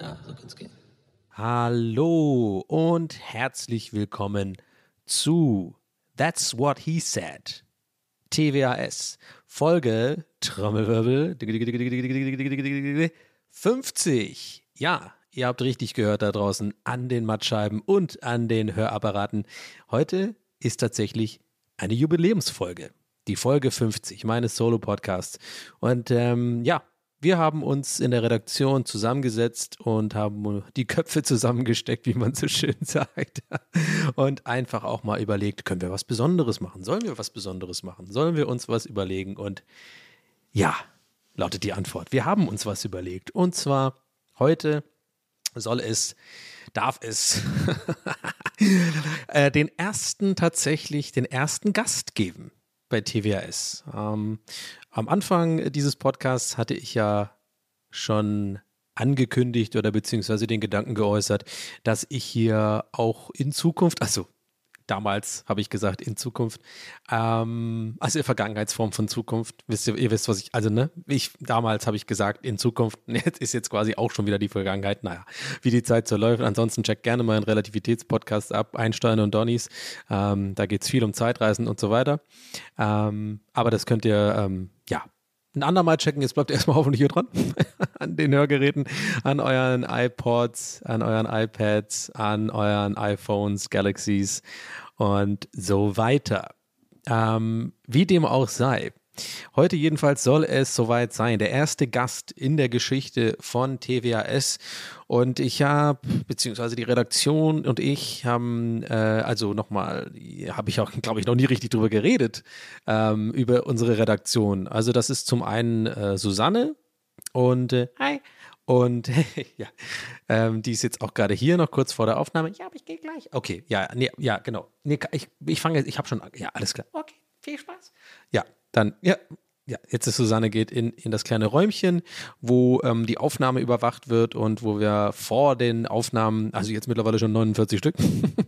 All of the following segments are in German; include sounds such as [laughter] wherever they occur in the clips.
Ja, so kann's gehen. Hallo und herzlich willkommen zu That's What He Said. TWAS. Folge Trommelwirbel 50. Ja, ihr habt richtig gehört da draußen an den Mattscheiben und an den Hörapparaten. Heute ist tatsächlich eine Jubiläumsfolge. Die Folge 50 meines Solo-Podcasts. Und ähm, ja, wir haben uns in der Redaktion zusammengesetzt und haben die Köpfe zusammengesteckt, wie man so schön [laughs] sagt. Und einfach auch mal überlegt, können wir was Besonderes machen? Sollen wir was Besonderes machen? Sollen wir uns was überlegen? Und ja, lautet die Antwort. Wir haben uns was überlegt. Und zwar heute soll es, darf es [laughs] äh, den ersten tatsächlich, den ersten Gast geben bei TWAS. Ähm, am Anfang dieses Podcasts hatte ich ja schon angekündigt oder beziehungsweise den Gedanken geäußert, dass ich hier auch in Zukunft, also damals habe ich gesagt, in Zukunft, ähm, also in Vergangenheitsform von Zukunft, wisst ihr, ihr wisst, was ich, also ne, ich, damals habe ich gesagt, in Zukunft, [laughs] jetzt ist jetzt quasi auch schon wieder die Vergangenheit, naja, wie die Zeit so läuft. Ansonsten checkt gerne mal einen Relativitätspodcast ab, Einstein und Donnys, ähm, da geht es viel um Zeitreisen und so weiter. Ähm, aber das könnt ihr, ähm, ja, ein andermal checken. Jetzt bleibt [laughs] erstmal hoffentlich hier dran. [laughs] an den Hörgeräten, an euren iPods, an euren iPads, an euren iPhones, Galaxies und so weiter. Ähm, wie dem auch sei. Heute jedenfalls soll es soweit sein. Der erste Gast in der Geschichte von TWAS. Und ich habe, beziehungsweise die Redaktion und ich haben, äh, also nochmal, habe ich auch, glaube ich, noch nie richtig drüber geredet, ähm, über unsere Redaktion. Also das ist zum einen äh, Susanne und äh, hi. Und [laughs] ja, ähm, die ist jetzt auch gerade hier noch kurz vor der Aufnahme. Ja, aber ich gehe gleich. Okay, ja, nee, ja, genau. Nee, ich, ich fange jetzt, ich habe schon, ja, alles klar. Okay, viel Spaß. Ja, dann, ja, ja, jetzt ist Susanne geht in, in das kleine Räumchen, wo ähm, die Aufnahme überwacht wird und wo wir vor den Aufnahmen, also jetzt mittlerweile schon 49 Stück,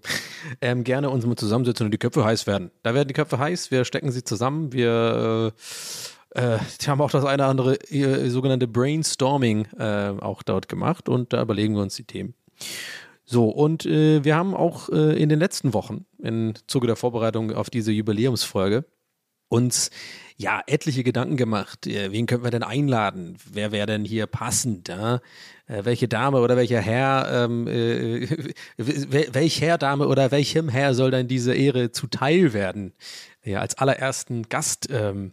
[laughs] ähm, gerne uns mal zusammensetzen und die Köpfe heiß werden. Da werden die Köpfe heiß, wir stecken sie zusammen, wir äh, äh, die haben auch das eine oder andere äh, sogenannte Brainstorming äh, auch dort gemacht und da überlegen wir uns die Themen. So, und äh, wir haben auch äh, in den letzten Wochen im Zuge der Vorbereitung auf diese Jubiläumsfolge uns ja etliche Gedanken gemacht. Äh, wen könnten wir denn einladen? Wer wäre denn hier passend? Ja? Äh, welche Dame oder welcher Herr, ähm, äh, welch Herr, Dame oder welchem Herr soll denn diese Ehre zuteil werden? Ja, als allerersten Gast ähm,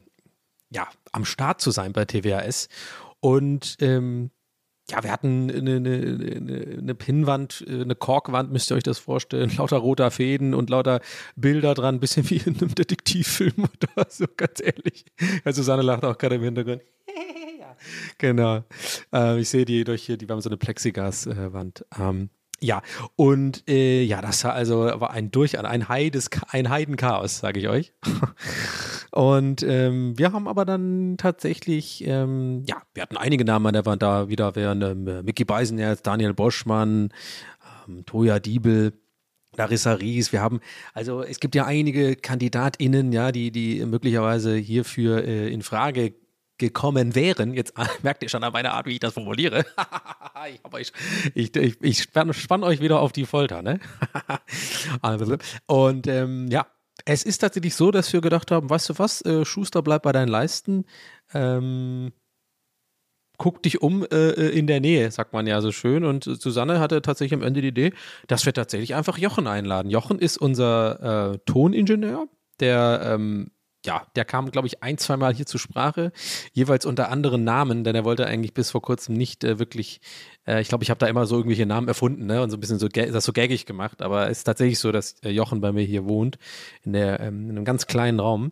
ja, am Start zu sein bei TWAS. Und ähm, ja, wir hatten eine, eine, eine, Pinnwand, eine Korkwand, müsst ihr euch das vorstellen, [laughs] lauter roter Fäden und lauter Bilder dran, ein bisschen wie in einem Detektivfilm [laughs] oder so, ganz ehrlich. Ja, Susanne lacht auch gerade im Hintergrund. [laughs] genau. Äh, ich sehe die durch hier, die haben so eine Plexigaswand. Ähm, Ja, und äh, ja, das war also war ein durch ein Heides, ein Heidenchaos, sage ich euch. [laughs] und ähm, wir haben aber dann tatsächlich, ähm, ja, wir hatten einige Namen an der Wand da wieder, wären ähm, Mickey Beisenherz, Daniel Boschmann, ähm, Toja Diebel. Larissa Ries, wir haben, also es gibt ja einige KandidatInnen, ja, die, die möglicherweise hierfür äh, in Frage gekommen wären. Jetzt [laughs] merkt ihr schon an meiner Art, wie ich das formuliere. [laughs] ich, euch, ich, ich, ich spann, euch wieder auf die Folter, [laughs] ne? Und ähm, ja, es ist tatsächlich so, dass wir gedacht haben, weißt du was, äh, Schuster, bleib bei deinen Leisten. Ähm, guck dich um äh, äh in der Nähe, sagt man ja so schön. Und Susanne hatte tatsächlich am Ende die Idee, dass wir tatsächlich einfach Jochen einladen. Jochen ist unser äh, Toningenieur, der ähm, ja, der kam, glaube ich, ein, zwei Mal hier zur Sprache, jeweils unter anderen Namen, denn er wollte eigentlich bis vor kurzem nicht äh, wirklich, äh, ich glaube, ich habe da immer so irgendwelche Namen erfunden ne, und so ein bisschen so, das so gaggig gemacht, aber es ist tatsächlich so, dass äh, Jochen bei mir hier wohnt, in, der, ähm, in einem ganz kleinen Raum.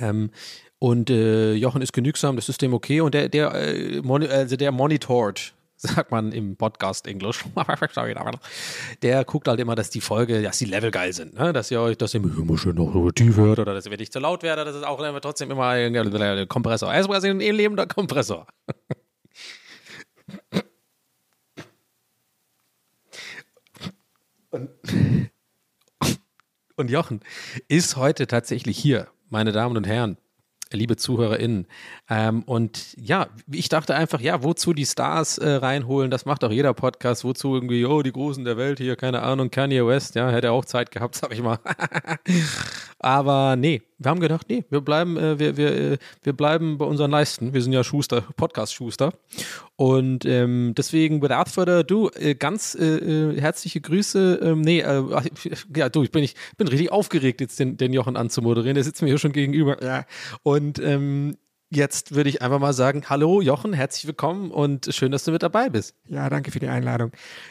Ähm, und äh, Jochen ist genügsam, das ist dem okay und der, der, äh, also der monitort sagt man im Podcast Englisch. [laughs] der guckt halt immer, dass die Folge, dass die Level geil sind, ne? dass ihr euch das immer schön noch tief hört oder dass ihr nicht zu laut werdet. Das ist auch immer trotzdem immer ein Kompressor. Er ist quasi ein lebender Kompressor. [laughs] Und, [laughs] und Jochen ist heute tatsächlich hier, meine Damen und Herren liebe ZuhörerInnen. Ähm, und ja, ich dachte einfach, ja, wozu die Stars äh, reinholen, das macht auch jeder Podcast. Wozu irgendwie, oh, die Großen der Welt hier, keine Ahnung, Kanye West, ja, hätte auch Zeit gehabt, [laughs] sag ich mal. Aber nee, wir haben gedacht, nee, wir bleiben, äh, wir, wir, äh, wir bleiben bei unseren Leisten. Wir sind ja Schuster, Podcast-Schuster. Und ähm, deswegen, without further ado, äh, ganz äh, äh herzliche Grüße. Ähm, nee, äh, ja, du, ich bin, ich bin richtig aufgeregt, jetzt den, den Jochen anzumoderieren. Der sitzt mir hier schon gegenüber. Ja. Und ähm, jetzt würde ich einfach mal sagen, hallo Jochen, herzlich willkommen und schön, dass du mit dabei bist. Ja, danke für die Einladung.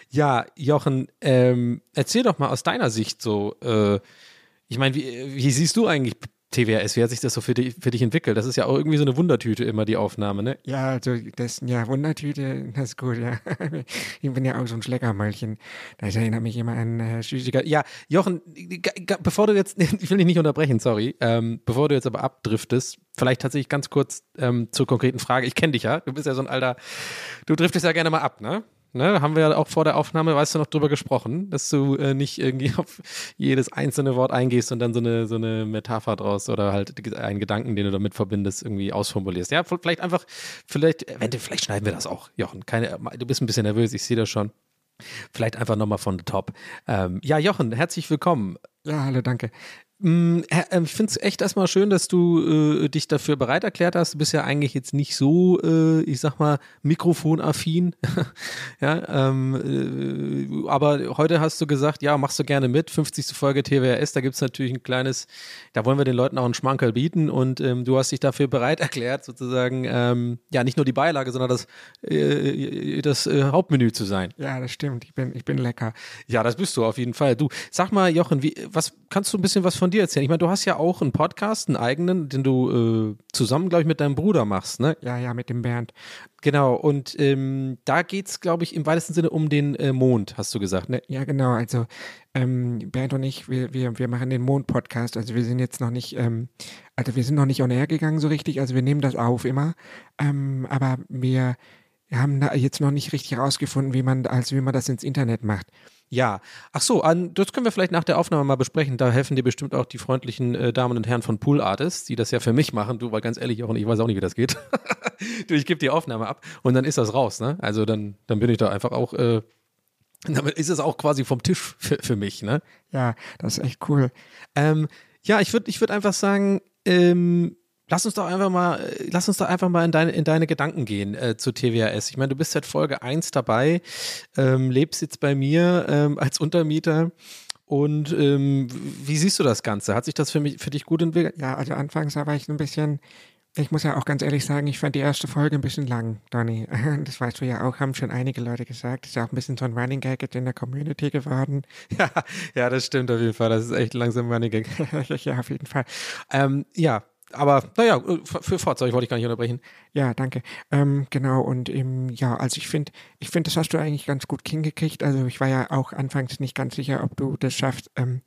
Ja, Jochen, ähm, erzähl doch mal aus deiner Sicht so, ich meine, wie, wie, siehst du eigentlich TWRS, wie hat sich das so für dich, für dich entwickelt? Das ist ja auch irgendwie so eine Wundertüte immer, die Aufnahme, ne? Ja, also das, ja, Wundertüte, das ist gut, ja. [laughs] Ich bin ja auch so ein Schleckermäulchen. Das erinnert mich immer an äh, Süßigkeit. Ja, Jochen, bevor du jetzt, [laughs] ich will dich nicht unterbrechen, sorry, ähm, bevor du jetzt aber abdriftest, vielleicht tatsächlich ganz kurz ähm, zur konkreten Frage. Ich kenne dich ja, du bist ja so ein alter, du driftest ja gerne mal ab, ne? Ne, haben wir ja auch vor der Aufnahme, weißt du, noch drüber gesprochen, dass du äh, nicht irgendwie [laughs] auf jedes einzelne Wort eingehst und dann so eine, so eine Metapher draus oder halt einen Gedanken, den du damit verbindest, irgendwie ausformulierst. Ja, vielleicht einfach, vielleicht, vielleicht schneiden wir das auch, Jochen. Keine, du bist ein bisschen nervös, ich sehe das schon. Vielleicht einfach nochmal von the top. Ähm, ja, Jochen, herzlich willkommen. Ja, hallo, danke. Mm, ähm, ich finde es echt erstmal schön, dass du äh, dich dafür bereit erklärt hast. Du bist ja eigentlich jetzt nicht so, äh, ich sag mal, mikrofonaffin. [laughs] ja, ähm, äh, aber heute hast du gesagt, ja, machst du gerne mit. 50. Folge TWRS, da gibt es natürlich ein kleines, da wollen wir den Leuten auch einen Schmankerl bieten und ähm, du hast dich dafür bereit [laughs] erklärt, sozusagen, ähm, ja, nicht nur die Beilage, sondern das, äh, das äh, Hauptmenü zu sein. Ja, das stimmt. Ich bin, ich bin lecker. Ja, das bist du auf jeden Fall. Du, sag mal, Jochen, wie, was kannst du ein bisschen was von dir erzählen? Ich meine, du hast ja auch einen Podcast, einen eigenen, den du äh, zusammen, glaube ich, mit deinem Bruder machst, ne? Ja, ja, mit dem Bernd. Genau, und ähm, da geht es, glaube ich, im weitesten Sinne um den äh, Mond, hast du gesagt, ne? Ja, genau. Also ähm, Bernd und ich, wir, wir, wir machen den Mond-Podcast. Also wir sind jetzt noch nicht, ähm, also wir sind noch nicht on air gegangen so richtig. Also wir nehmen das auf immer. Ähm, aber wir haben da jetzt noch nicht richtig herausgefunden, wie man, also wie man das ins Internet macht. Ja, ach so, an, das können wir vielleicht nach der Aufnahme mal besprechen. Da helfen dir bestimmt auch die freundlichen äh, Damen und Herren von Pool Artists, die das ja für mich machen. Du, weil ganz ehrlich, auch ich weiß auch nicht, wie das geht. [laughs] du, ich gebe die Aufnahme ab und dann ist das raus, ne? Also dann, dann bin ich da einfach auch, äh, damit ist es auch quasi vom Tisch für, für mich, ne? Ja, das ist echt cool. Ähm, ja, ich würde ich würd einfach sagen, ähm, Lass uns doch einfach mal, äh, lass uns doch einfach mal in deine, in deine Gedanken gehen äh, zu TWAS. Ich meine, du bist seit Folge 1 dabei, ähm, lebst jetzt bei mir ähm, als Untermieter. Und ähm, wie siehst du das Ganze? Hat sich das für mich für dich gut entwickelt? Ja, also anfangs war ich ein bisschen, ich muss ja auch ganz ehrlich sagen, ich fand die erste Folge ein bisschen lang, Donny. [laughs] Das weißt du ja auch, haben schon einige Leute gesagt. Das ist ja auch ein bisschen so ein Running Gag in der Community geworden. [laughs] Ja, ja, das stimmt auf jeden Fall. Das ist echt langsam Running Gag. [laughs] ja, auf jeden Fall. Ähm, ja, aber naja, für Fahrzeug wollte ich gar nicht unterbrechen. Ja, danke. Ähm, genau, und ähm, ja, also ich finde, ich finde, das hast du eigentlich ganz gut hingekriegt. Also ich war ja auch anfangs nicht ganz sicher, ob du das schaffst. Ähm,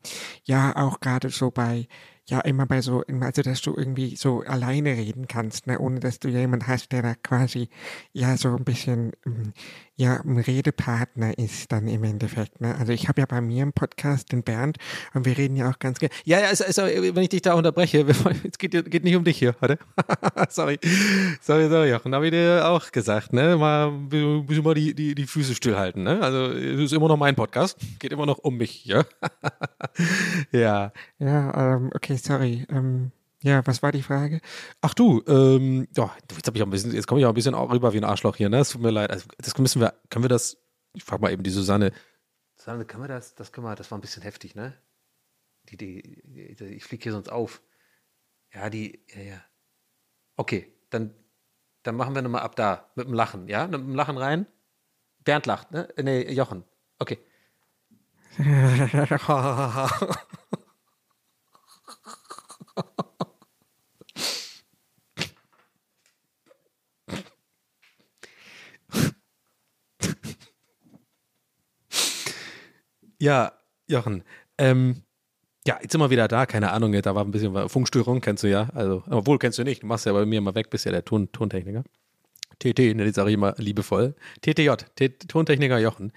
ja, auch gerade so bei ja immer bei so, also dass du irgendwie so alleine reden kannst, ne, ohne dass du jemand hast, der da quasi ja so ein bisschen ähm, ja ein Redepartner ist dann im Endeffekt. Ne? Also ich habe ja bei mir im Podcast den Bernd und wir reden ja auch ganz gerne. Ja, ja, also, also, wenn ich dich da unterbreche, [laughs] es geht, geht nicht um dich hier, oder? [laughs] sorry, sorry, sorry, Jochen, habe ich dir auch gesagt, ne? Mal bisschen mal die, die, die Füße stillhalten, ne? Also es ist immer noch mein Podcast, geht immer noch um mich, ja? [laughs] ja. Ja, ähm, okay, sorry. Ähm, ja, was war die Frage? Ach du, ähm, ja, jetzt ich auch ein bisschen, jetzt komme ich auch ein bisschen rüber wie ein Arschloch hier, ne? Es tut mir leid. Also, das müssen wir, können wir das, ich frage mal eben die Susanne. Susanne, können wir das, das können wir, das war ein bisschen heftig, ne? Die, die, die ich fliege hier sonst auf. Ja, die, ja, ja. Okay, dann, dann machen wir nochmal ab da, mit dem Lachen, ja? Mit dem Lachen rein. Bernd lacht, ne? Nee, Jochen. Okay. [laughs] Ja, Jochen. Ähm, ja, jetzt sind wir wieder da. Keine Ahnung, da war ein bisschen Funkstörung, kennst du ja. Also, obwohl kennst du nicht. Du machst ja bei mir immer weg, bist ja der Ton, Tontechniker. TT, ne, die sage ich immer liebevoll. TTJ, T Tontechniker Jochen.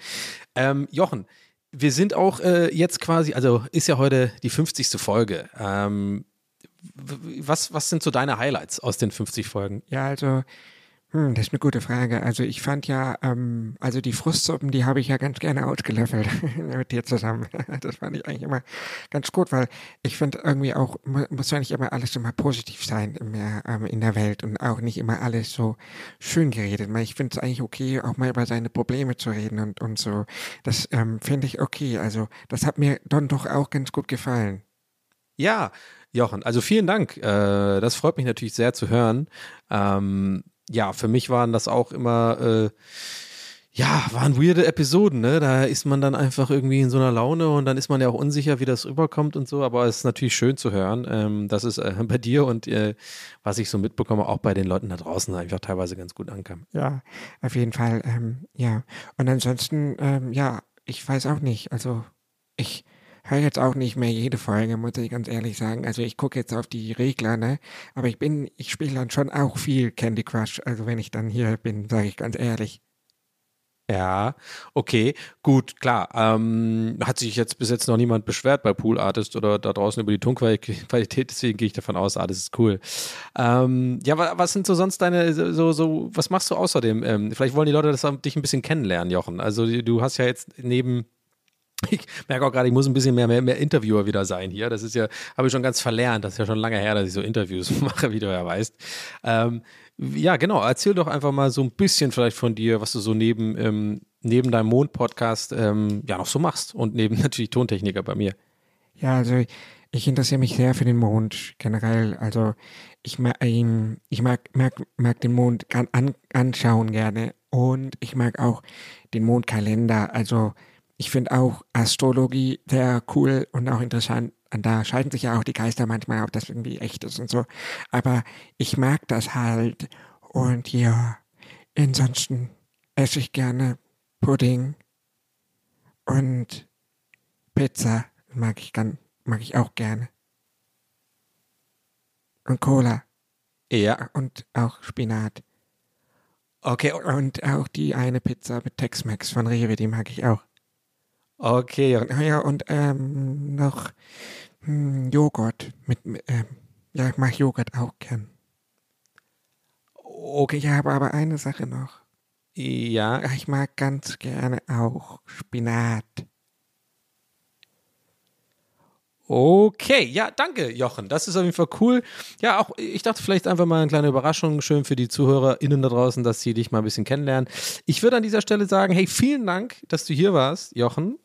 Ähm, Jochen, wir sind auch äh, jetzt quasi, also ist ja heute die 50. Folge. Ähm, was, was sind so deine Highlights aus den 50 Folgen? Ja, also hm, das ist eine gute Frage. Also ich fand ja, ähm, also die Frustsuppen, die habe ich ja ganz gerne ausgelöffelt [laughs] mit dir zusammen. [laughs] Das fand ich eigentlich immer ganz gut, weil ich finde irgendwie auch, muss ja nicht immer alles immer positiv sein mehr, ähm, in der Welt und auch nicht immer alles so schön geredet. Ich finde es eigentlich okay, auch mal über seine Probleme zu reden und, und so. Das ähm, finde ich okay. Also das hat mir dann doch auch ganz gut gefallen. Ja, Jochen, also vielen Dank. Äh, das freut mich natürlich sehr zu hören. Ähm, ja, für mich waren das auch immer, äh, ja, waren weirde Episoden, ne? Da ist man dann einfach irgendwie in so einer Laune und dann ist man ja auch unsicher, wie das rüberkommt und so, aber es ist natürlich schön zu hören, ähm, dass es äh, [laughs] bei dir und äh, was ich so mitbekomme, auch bei den Leuten da draußen einfach teilweise ganz gut ankam. Ja, auf jeden Fall, ähm, ja. Und ansonsten, ähm, ja, ich weiß auch nicht, also ich, höre jetzt auch nicht mehr jede Folge, muss ich ganz ehrlich sagen. Also ich gucke jetzt auf die Regler, ne? Aber ich bin, ich spiele dann schon auch viel Candy Crush. Also wenn ich dann hier bin, sage ich ganz ehrlich. Ja, okay, gut, klar. Ähm, hat sich jetzt bis jetzt noch niemand beschwert bei Pool Artist oder da draußen über die Tonqualität, deswegen gehe ich davon aus, ah, ist cool. Ähm, ja, was sind so sonst deine, so, so, was machst du außerdem? Ähm, vielleicht wollen die Leute das dich ein bisschen kennenlernen, Jochen. Also du hast ja jetzt neben ich merke auch gerade, ich muss ein bisschen mehr, mehr, mehr Interviewer wieder sein hier. Das ist ja, habe ich schon ganz verlernt. Das ist ja schon lange her, dass ich so Interviews [laughs] mache, wie du ja weißt. Ähm, ja, genau. Erzähl doch einfach mal so ein bisschen vielleicht von dir, was du so neben, ähm, neben deinem Mond-Podcast ähm, ja noch so machst und neben [laughs] natürlich Tontechniker bei mir. Ja, also ich interessiere mich sehr für den Mond generell. Also ich mag ihn, ich mag, mag, mag den Mond an, anschauen gerne und ich mag auch den Mondkalender. Also ich finde auch Astrologie sehr cool und auch interessant. Und da scheiden sich ja auch die Geister manchmal, ob das irgendwie echt ist und so. Aber ich mag das halt. Und ja, ansonsten esse ich gerne Pudding und Pizza mag ich dann, mag ich auch gerne. Und Cola. Ja. Und auch Spinat. Okay. Und auch die eine Pizza mit Tex-Mex von Rewe, die mag ich auch. Okay. Ja, ja und ähm, noch hm, Joghurt mit, ähm, ja, ich mag Joghurt auch gern. Okay, ich habe aber eine Sache noch. Ja. Ich mag ganz gerne auch Spinat. Okay, ja, danke, Jochen. Das ist auf jeden Fall cool. Ja, auch ich dachte vielleicht einfach mal eine kleine Überraschung, schön für die ZuhörerInnen da draußen, dass sie dich mal ein bisschen kennenlernen. Ich würde an dieser Stelle sagen, hey, vielen Dank, dass du hier warst, Jochen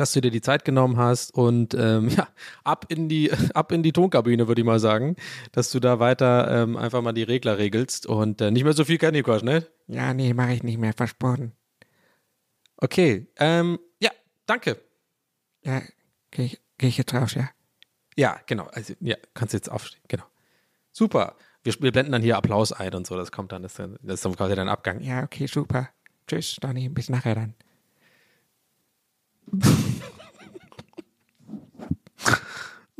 dass du dir die Zeit genommen hast und ähm, [laughs] ja, ab in die, [laughs] ab in die Tonkabine, würde ich mal sagen, dass du da weiter ähm, einfach mal die Regler regelst und äh, nicht mehr so viel Candy Crush, ne? Ja, nee, mache ich nicht mehr, versprochen. Okay, ähm, ja, danke. Ja, gehe ich, geh ich jetzt raus, ja? Ja, genau. Also, ja, kannst jetzt aufstehen, genau. Super. Wir, wir blenden dann hier Applaus ein und so, das kommt dann, das, das ist dann quasi dein Abgang. Ja, okay, super. Tschüss, Donny, bis nachher dann. [laughs]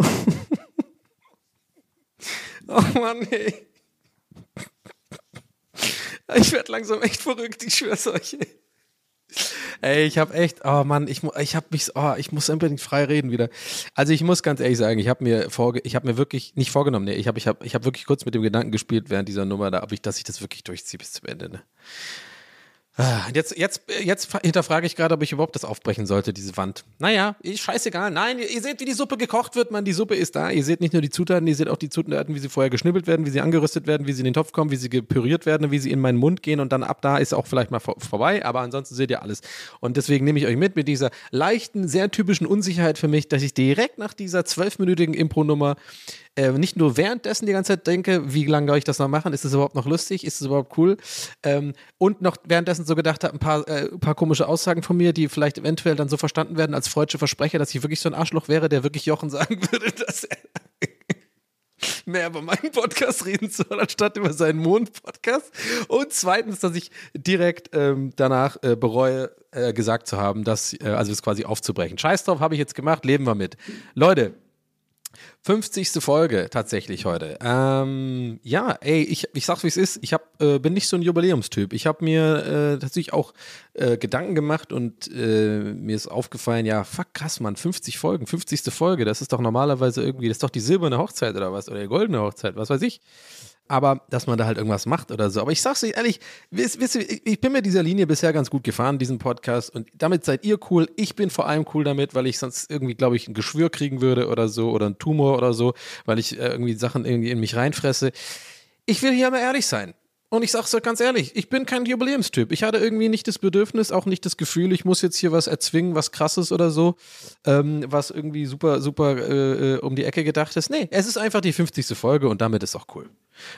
[laughs] Oh Mann, ey. Ich werde langsam echt verrückt, ich schwör's euch. Ey, ich habe echt, oh Mann, ich, ich habe mich, oh, ich muss unbedingt frei reden wieder. Also ich muss ganz ehrlich sagen, ich habe mir vorge ich habe mir wirklich nicht vorgenommen, nee, ich habe ich hab, ich hab wirklich kurz mit dem Gedanken gespielt während dieser Nummer, da, ob ich, dass ich das wirklich durchziehe bis zum Ende. Ne? Ah, Jetzt, jetzt, jetzt hinterfrage ich gerade, ob ich überhaupt das aufbrechen sollte, diese Wand. Naja, scheißegal. Nein, ihr seht, wie die Suppe gekocht wird, man. Die Suppe ist da. Ihr seht nicht nur die Zutaten, ihr seht auch die Zutaten, wie sie vorher geschnibbelt werden, wie sie angerüstet werden, wie sie in den Topf kommen, wie sie gepüriert werden, wie sie in meinen Mund gehen und dann ab da ist auch vielleicht mal vor, vorbei. Aber ansonsten seht ihr alles. Und deswegen nehme ich euch mit mit dieser leichten, sehr typischen Unsicherheit für mich, dass ich direkt nach dieser zwölfminütigen Impro-Nummer äh, nicht nur währenddessen die ganze Zeit denke, wie lange soll ich das noch machen? Ist es überhaupt noch lustig? Ist es überhaupt cool? Ähm, und noch währenddessen so gedacht habe, ein paar, äh, ein paar komische Aussagen von mir, die vielleicht eventuell dann so verstanden werden als freudsche Versprecher, dass ich wirklich so ein Arschloch wäre, der wirklich Jochen sagen [laughs] würde, dass er [laughs] mehr über meinen Podcast reden soll, anstatt über seinen Mond-Podcast. Und zweitens, dass ich direkt ähm, danach äh, bereue, äh, gesagt zu haben, dass, äh, also es quasi aufzubrechen. Scheiß drauf, habe ich jetzt gemacht, leben wir mit. Leute, 50. Folge tatsächlich heute. Ähm, ja, ey, ich, ich sag's wie es ist. Ich hab, äh, bin nicht so ein Jubiläumstyp. Ich habe mir äh, tatsächlich auch äh, Gedanken gemacht und äh, mir ist aufgefallen, ja, fuck, krass, Mann, 50 Folgen, 50. Folge, das ist doch normalerweise irgendwie, das ist doch die silberne Hochzeit oder was, oder die goldene Hochzeit, was weiß ich aber dass man da halt irgendwas macht oder so. Aber ich sag's euch ehrlich, wisst, wisst, ich bin mit dieser Linie bisher ganz gut gefahren, diesen Podcast, und damit seid ihr cool. Ich bin vor allem cool damit, weil ich sonst irgendwie, glaube ich, ein Geschwür kriegen würde oder so oder ein Tumor oder so, weil ich äh, irgendwie Sachen irgendwie in mich reinfresse. Ich will hier aber ehrlich sein. Und ich sag's euch ganz ehrlich, ich bin kein Jubiläumstyp. Ich hatte irgendwie nicht das Bedürfnis, auch nicht das Gefühl, ich muss jetzt hier was erzwingen, was krasses oder so, ähm, was irgendwie super, super äh, äh um die Ecke gedacht ist. Nee, es ist einfach die 50. Folge und damit ist auch cool.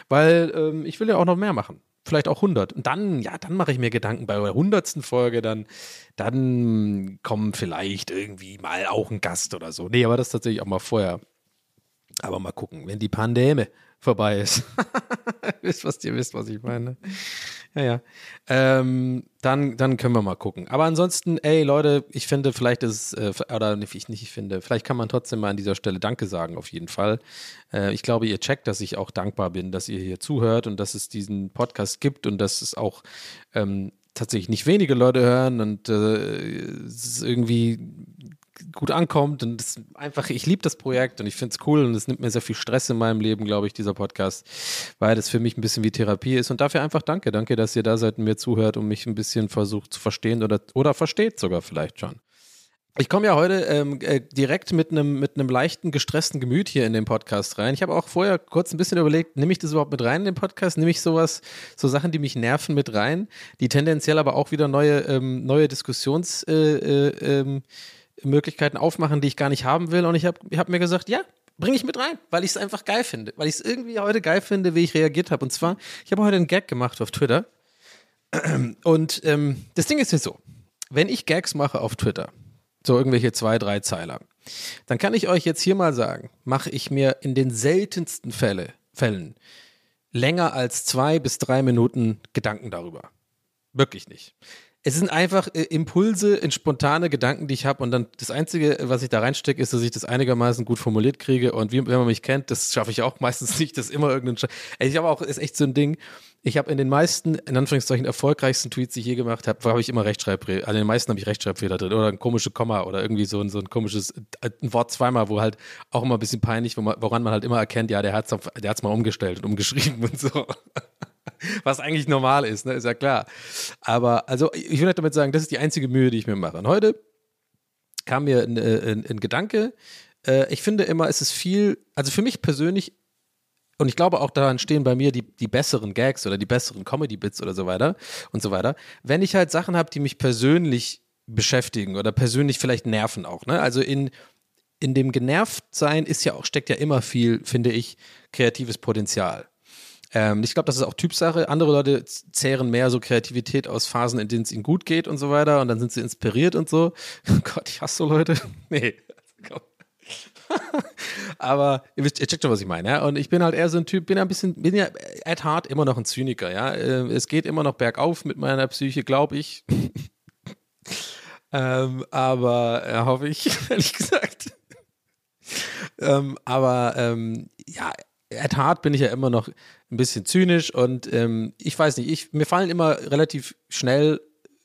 Weil ähm, ich will ja auch noch mehr machen. Vielleicht auch 100. Und dann, ja, dann mache ich mir Gedanken bei der 100. Folge, dann, dann kommen vielleicht irgendwie mal auch ein Gast oder so. Nee, aber das tatsächlich auch mal vorher. Aber mal gucken, wenn die Pandemie vorbei ist. [laughs] wisst, was ihr wisst, was ich meine. Ja, ja. Ähm, dann, dann können wir mal gucken. Aber ansonsten, ey, Leute, ich finde, vielleicht ist es, äh, oder ich nicht, ich finde, vielleicht kann man trotzdem mal an dieser Stelle Danke sagen, auf jeden Fall. Äh, ich glaube, ihr checkt, dass ich auch dankbar bin, dass ihr hier zuhört und dass es diesen Podcast gibt und dass es auch ähm, tatsächlich nicht wenige Leute hören und äh, es ist irgendwie gut ankommt und das einfach, ich liebe das Projekt und ich finde es cool und es nimmt mir sehr viel Stress in meinem Leben, glaube ich, dieser Podcast, weil das für mich ein bisschen wie Therapie ist und dafür einfach danke. Danke, dass ihr da seid und mir zuhört und mich ein bisschen versucht zu verstehen oder, oder versteht sogar vielleicht schon. Ich komme ja heute ähm, äh, direkt mit einem mit leichten gestressten Gemüt hier in den Podcast rein. Ich habe auch vorher kurz ein bisschen überlegt, nehme ich das überhaupt mit rein in den Podcast? Nehme ich sowas, so Sachen, die mich nerven, mit rein, die tendenziell aber auch wieder neue ähm, neue Diskussions äh, äh, ähm, Möglichkeiten aufmachen, die ich gar nicht haben will. Und ich habe hab mir gesagt, ja, bringe ich mit rein, weil ich es einfach geil finde. Weil ich es irgendwie heute geil finde, wie ich reagiert habe. Und zwar, ich habe heute einen Gag gemacht auf Twitter. [clears throat] Und ähm, das Ding ist jetzt so, wenn ich Gags mache auf Twitter, so irgendwelche zwei, drei Zeiler, dann kann ich euch jetzt hier mal sagen, mache ich mir in den seltensten Fälle, Fällen länger als zwei bis drei Minuten Gedanken darüber. Wirklich nicht es sind einfach äh, Impulse in spontane Gedanken, die ich habe. Und dann das Einzige, was ich da reinstecke, ist, dass ich das einigermaßen gut formuliert kriege. Und wie, wenn man mich kennt, das schaffe ich auch [laughs] meistens nicht, das immer irgendein. Sch ich habe auch, ist echt so ein Ding. Ich habe in den meisten, in Anführungszeichen, erfolgreichsten Tweets, die ich je gemacht habe, habe ich immer Rechtschreibfehler. Also in den meisten habe ich Rechtschreibfehler drin oder ein komisches Komma oder irgendwie so ein, so ein komisches, äh, ein Wort zweimal, wo halt auch immer ein bisschen peinlich, woran man halt immer erkennt, ja, der hat es der hat's mal umgestellt und umgeschrieben [laughs] und so. Was eigentlich normal ist, ne? ist ja klar. Aber also ich will damit sagen, das ist die einzige Mühe, die ich mir mache. Und heute kam mir ein, äh, ein, ein Gedanke. Äh, ich finde immer, es ist viel, also für mich persönlich, und ich glaube auch daran stehen bei mir die, die besseren Gags oder die besseren Comedy-Bits oder so weiter und so weiter. Wenn ich halt Sachen habe, die mich persönlich beschäftigen oder persönlich vielleicht nerven auch. Ne? Also in, in dem Genervtsein ist ja auch, steckt ja immer viel, finde ich, kreatives Potenzial. Ähm, ich glaube, das ist auch Typsache. Andere Leute zehren mehr so Kreativität aus Phasen, in denen es ihnen gut geht und so weiter und dann sind sie inspiriert und so. [laughs] Oh Gott, ich hasse so Leute. [laughs] nee. [laughs] Aber ihr, wisst, ihr checkt schon, was ich meine. Ja? Und ich bin halt eher so ein Typ, bin ein bisschen, bin ja at heart immer noch ein Zyniker. Ja? Äh, Es geht immer noch bergauf mit meiner Psyche, glaube ich. ähm, aber äh, hoffe ich, ehrlich gesagt. ähm, aber ähm, ja, at heart bin ich ja immer noch ein bisschen zynisch und ähm, ich weiß nicht, ich, mir fallen immer relativ schnell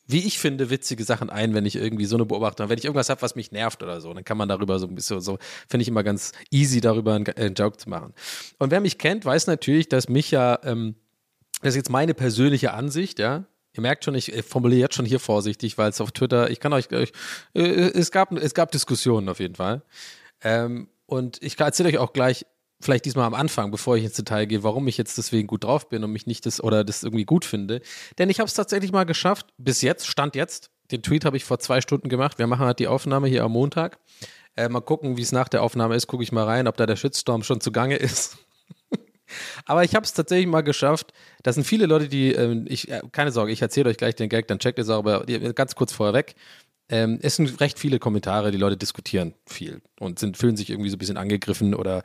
wie ich finde, witzige Sachen ein, wenn ich irgendwie so eine Beobachtung habe. Wenn ich irgendwas habe, was mich nervt oder so, dann kann man darüber so ein bisschen so, finde ich immer ganz easy, darüber einen, einen, Joke zu machen. Und wer mich kennt, weiß natürlich, dass mich ja, ähm, das ist jetzt meine persönliche Ansicht, ja. Ihr merkt schon, ich formuliere jetzt schon hier vorsichtig, weil es auf Twitter, ich kann euch, äh, es, gab, es gab Diskussionen auf jeden Fall. Ähm, und ich erzähle euch auch gleich, vielleicht diesmal am Anfang, bevor ich ins Detail gehe, warum ich jetzt deswegen gut drauf bin und mich nicht das oder das irgendwie gut finde. Denn ich habe es tatsächlich mal geschafft, bis jetzt, Stand jetzt, den Tweet habe ich vor zwei Stunden gemacht. Wir machen halt die Aufnahme hier am Montag. Äh, mal gucken, wie es nach der Aufnahme ist. Gucke ich mal rein, ob da der Shitstorm schon zugange ist. [laughs] Aber ich habe es tatsächlich mal geschafft. Das sind viele Leute, die, äh, ich, äh, keine Sorge, ich erzähle euch gleich den Gag, dann checkt es auch, aber ganz kurz vorher weg. Ähm, es sind recht viele Kommentare, die Leute diskutieren viel und sind, fühlen sich irgendwie so ein bisschen angegriffen oder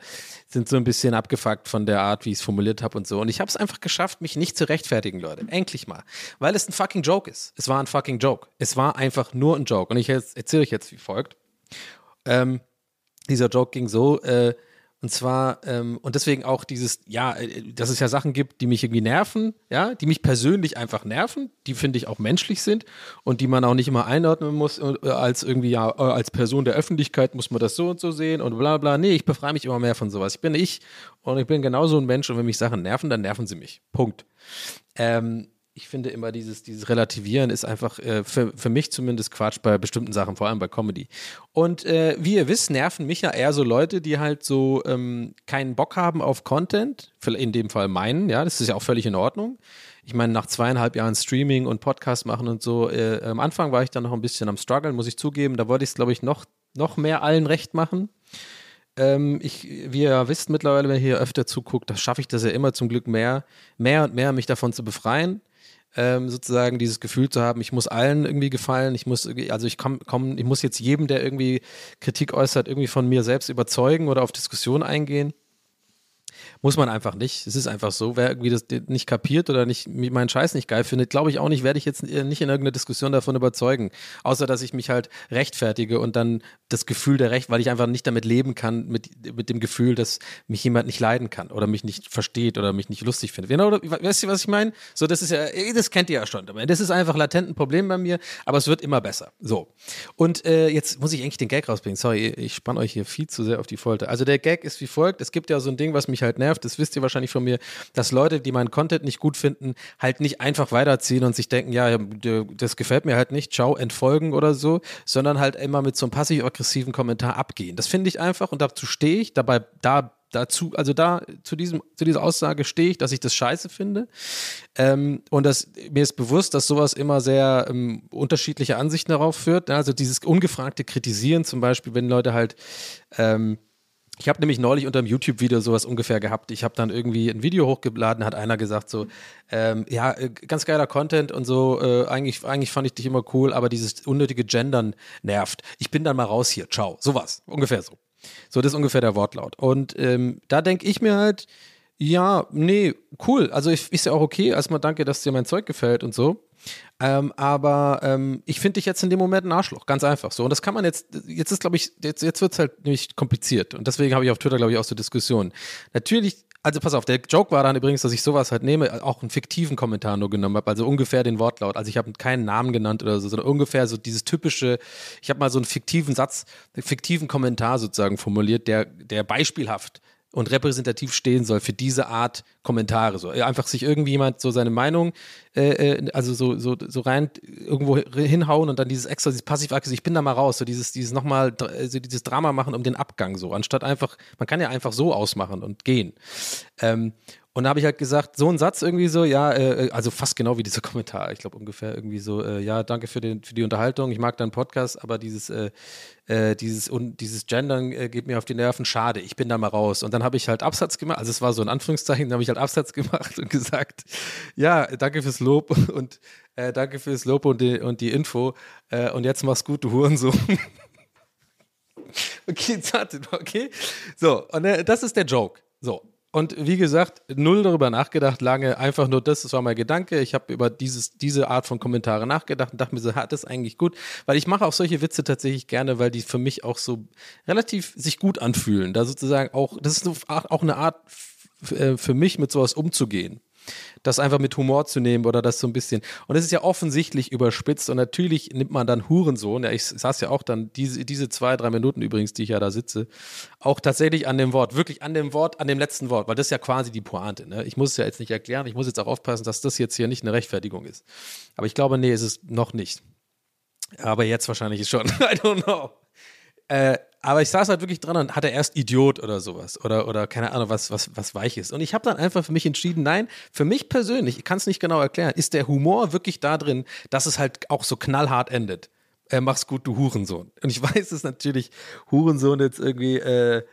sind so ein bisschen abgefuckt von der Art, wie ich es formuliert habe und so. Und ich habe es einfach geschafft, mich nicht zu rechtfertigen, Leute. Endlich mal. Weil es ein fucking Joke ist. Es war ein fucking Joke. Es war einfach nur ein Joke. Und ich erzähle euch jetzt wie folgt. Ähm, dieser Joke ging so, äh, und zwar, ähm, und deswegen auch dieses, ja, äh, dass es ja Sachen gibt, die mich irgendwie nerven, ja, die mich persönlich einfach nerven, die finde ich auch menschlich sind und die man auch nicht immer einordnen muss, äh, als irgendwie, ja, äh, als Person der Öffentlichkeit muss man das so und so sehen und bla bla. Nee, ich befreie mich immer mehr von sowas. Ich bin ich und ich bin genauso ein Mensch und wenn mich Sachen nerven, dann nerven sie mich. Punkt. Ähm, ich finde immer dieses, dieses Relativieren ist einfach äh, für, für mich zumindest Quatsch bei bestimmten Sachen, vor allem bei Comedy. Und äh, wie ihr wisst, nerven mich ja eher so Leute, die halt so ähm, keinen Bock haben auf Content, in dem Fall meinen, ja, das ist ja auch völlig in Ordnung. Ich meine, nach zweieinhalb Jahren Streaming und Podcast machen und so, äh, am Anfang war ich dann noch ein bisschen am struggeln, muss ich zugeben. Da wollte ich es, glaube ich, noch, noch mehr allen recht machen. Ähm, ich, wie ihr wisst mittlerweile, wenn ihr hier öfter zuguckt, da schaffe ich das ja immer zum Glück mehr, mehr und mehr, mich davon zu befreien ähm, sozusagen dieses Gefühl zu haben, ich muss allen irgendwie gefallen, ich muss also ich komm, komm, ich muss jetzt jedem, der irgendwie Kritik äußert, irgendwie von mir selbst überzeugen oder auf Diskussion eingehen. Muss man einfach nicht. Es ist einfach so. Wer irgendwie das nicht kapiert oder nicht meinen Scheiß nicht geil findet, glaube ich auch nicht, werde ich jetzt nicht in irgendeiner Diskussion davon überzeugen. Außer dass ich mich halt rechtfertige und dann das Gefühl der Recht, weil ich einfach nicht damit leben kann, mit, mit dem Gefühl, dass mich jemand nicht leiden kann oder mich nicht versteht oder mich nicht lustig findet. Genau, weißt du, was ich meine? So, das ist ja, das kennt ihr ja schon. Das ist einfach latent ein Problem bei mir, aber es wird immer besser. So. Und äh, jetzt muss ich eigentlich den Gag rausbringen. Sorry, ich spanne euch hier viel zu sehr auf die Folter. Also der Gag ist wie folgt. Es gibt ja so ein Ding, was mich halt nervt nervt, das wisst ihr wahrscheinlich von mir, dass Leute, die meinen Content nicht gut finden, halt nicht einfach weiterziehen und sich denken, ja, das gefällt mir halt nicht, ciao, entfolgen oder so, sondern halt immer mit so einem passiv-aggressiven Kommentar abgehen. Das finde ich einfach und dazu stehe ich, dabei, da dazu, also da zu diesem, zu dieser Aussage stehe ich, dass ich das scheiße finde. Ähm, und das, mir ist bewusst, dass sowas immer sehr ähm, unterschiedliche Ansichten darauf führt. Also dieses ungefragte Kritisieren, zum Beispiel, wenn Leute halt ähm, ich habe nämlich neulich unter einem YouTube-Video sowas ungefähr gehabt. Ich habe dann irgendwie ein Video hochgeladen, hat einer gesagt so, ähm, ja, äh, ganz geiler Content und so, äh, eigentlich, eigentlich fand ich dich immer cool, aber dieses unnötige Gendern nervt. Ich bin dann mal raus hier, ciao. Sowas, ungefähr so. So, das ist ungefähr der Wortlaut. Und ähm, da denke ich mir halt, ja, nee, cool. Also ich, ist ja auch okay. Erstmal danke, dass dir mein Zeug gefällt und so. Ähm, aber ähm, ich finde dich jetzt in dem Moment ein Arschloch, ganz einfach so. Und das kann man jetzt, jetzt ist, glaube ich, jetzt, jetzt wird es halt nämlich kompliziert. Und deswegen habe ich auf Twitter, glaube ich, auch so Diskussionen. Natürlich, also pass auf, der Joke war dann übrigens, dass ich sowas halt nehme, auch einen fiktiven Kommentar nur genommen habe, also ungefähr den Wortlaut. Also ich habe keinen Namen genannt oder so, sondern ungefähr so dieses typische, ich habe mal so einen fiktiven Satz, fiktiven Kommentar sozusagen formuliert, der, der beispielhaft und repräsentativ stehen soll für diese Art Kommentare. So einfach sich irgendwie jemand so seine Meinung, äh, äh also so, so, so rein irgendwo hinhauen und dann dieses extra, dieses passiv ich bin da mal raus, so dieses, dieses nochmal, also dieses Drama machen um den Abgang so, anstatt einfach, man kann ja einfach so ausmachen und gehen. Ähm, und da habe ich halt gesagt, so ein Satz irgendwie so, ja, äh, also fast genau wie dieser [laughs] Kommentar. Ich glaube ungefähr irgendwie so, äh, ja, danke für, den, für die Unterhaltung. Ich mag deinen Podcast, aber dieses, äh, äh dieses, und dieses Gendern äh, geht mir auf die Nerven. Schade, ich bin da mal raus. Und dann habe ich halt Absatz gemacht. Also es war so ein Anführungszeichen, dann habe ich halt Absatz [laughs] gemacht und gesagt, ja, danke fürs Lob [laughs] und äh, danke fürs Lob und die, und die Info. und jetzt mach's gut, du Hurensohn. okay, okay. So, und äh, das ist der Joke. So. Und wie gesagt, null darüber nachgedacht, lange, einfach nur das, das war mein Gedanke. Ich habe über dieses, diese Art von Kommentare nachgedacht und dachte mir so, hat das eigentlich gut? Weil ich mache auch solche Witze tatsächlich gerne, weil die für mich auch so relativ sich gut anfühlen. Da sozusagen auch, das ist auch eine Art äh, für mich, mit sowas umzugehen das einfach mit Humor zu nehmen oder das so ein bisschen. Und es ist ja offensichtlich überspitzt und natürlich nimmt man dann Hurensohn, ja, ich saß ja auch dann diese, diese zwei, drei Minuten übrigens, die ich ja da sitze, auch tatsächlich an dem Wort, wirklich an dem Wort, an dem letzten Wort, weil das ist ja quasi die Pointe. Ne? Ich muss es ja jetzt nicht erklären, ich muss jetzt auch aufpassen, dass das jetzt hier nicht eine Rechtfertigung ist. Aber ich glaube, nee, ist es noch nicht. Aber jetzt wahrscheinlich schon. [laughs] I don't know. Äh, aber ich saß halt wirklich dran und hatte erst Idiot oder sowas oder, oder keine Ahnung, was, was, was weich ist. Und ich habe dann einfach für mich entschieden, nein, für mich persönlich, ich kann es nicht genau erklären, ist der Humor wirklich da drin, dass es halt auch so knallhart endet. Äh, mach's gut, du Hurensohn. Und ich [laughs] weiß, dass natürlich Hurensohn jetzt irgendwie äh,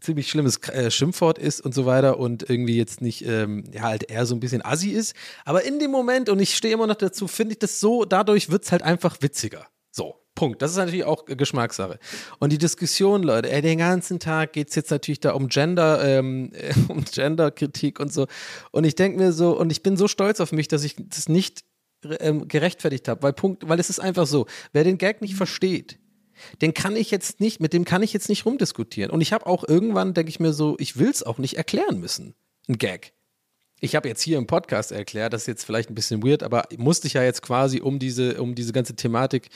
ziemlich schlimmes äh, Schimpfwort ist und so weiter und irgendwie jetzt nicht, ähm, ja, halt eher so ein bisschen assi ist. Aber in dem Moment, und ich stehe immer noch dazu, finde ich das so, dadurch wird es halt einfach witziger. So. Punkt. Das ist natürlich auch Geschmackssache. Und die Diskussion, Leute, ey, den ganzen Tag geht es jetzt natürlich da um Gender, ähm, [laughs] um Genderkritik und so. Und ich denke mir so, und ich bin so stolz auf mich, dass ich das nicht ähm, gerechtfertigt habe, weil Punkt, weil es ist einfach so, wer den Gag nicht versteht, den kann ich jetzt nicht, mit dem kann ich jetzt nicht rumdiskutieren. Und ich habe auch irgendwann, denke ich mir so, ich will es auch nicht erklären müssen. Ein Gag ich habe jetzt hier im Podcast erklärt, das ist jetzt vielleicht ein bisschen weird, aber musste ich ja jetzt quasi, um diese, um diese ganze Thematik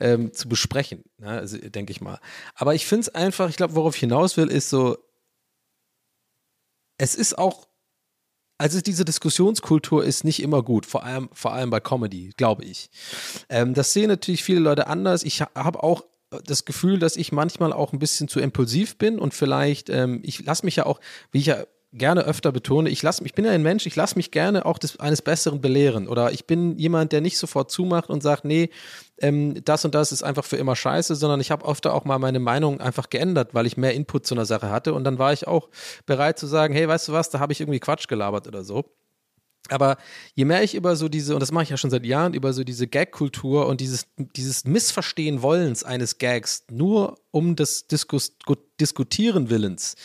ähm, zu besprechen, ne, also, denke ich mal. Aber ich finde es einfach, ich glaube, worauf ich hinaus will, ist so, es ist auch, also diese Diskussionskultur ist nicht immer gut, vor allem, vor allem bei Comedy, glaube ich. Ähm, das sehen natürlich viele Leute anders. Ich habe auch das Gefühl, dass ich manchmal auch ein bisschen zu impulsiv bin und vielleicht, ähm, ich lasse mich ja auch, wie ich ja gerne öfter betone, ich lasse ich bin ja ein Mensch, ich lasse mich gerne auch des, eines Besseren belehren. Oder ich bin jemand, der nicht sofort zumacht und sagt, nee, ähm, das und das ist einfach für immer scheiße, sondern ich habe öfter auch mal meine Meinung einfach geändert, weil ich mehr Input zu einer Sache hatte. Und dann war ich auch bereit zu sagen, hey, weißt du was, da habe ich irgendwie Quatsch gelabert oder so. Aber je mehr ich über so diese, und das mache ich ja schon seit Jahren, über so diese Gag-Kultur und dieses, dieses Missverstehen Wollens eines Gags, nur um des Diskus Diskutieren Willens,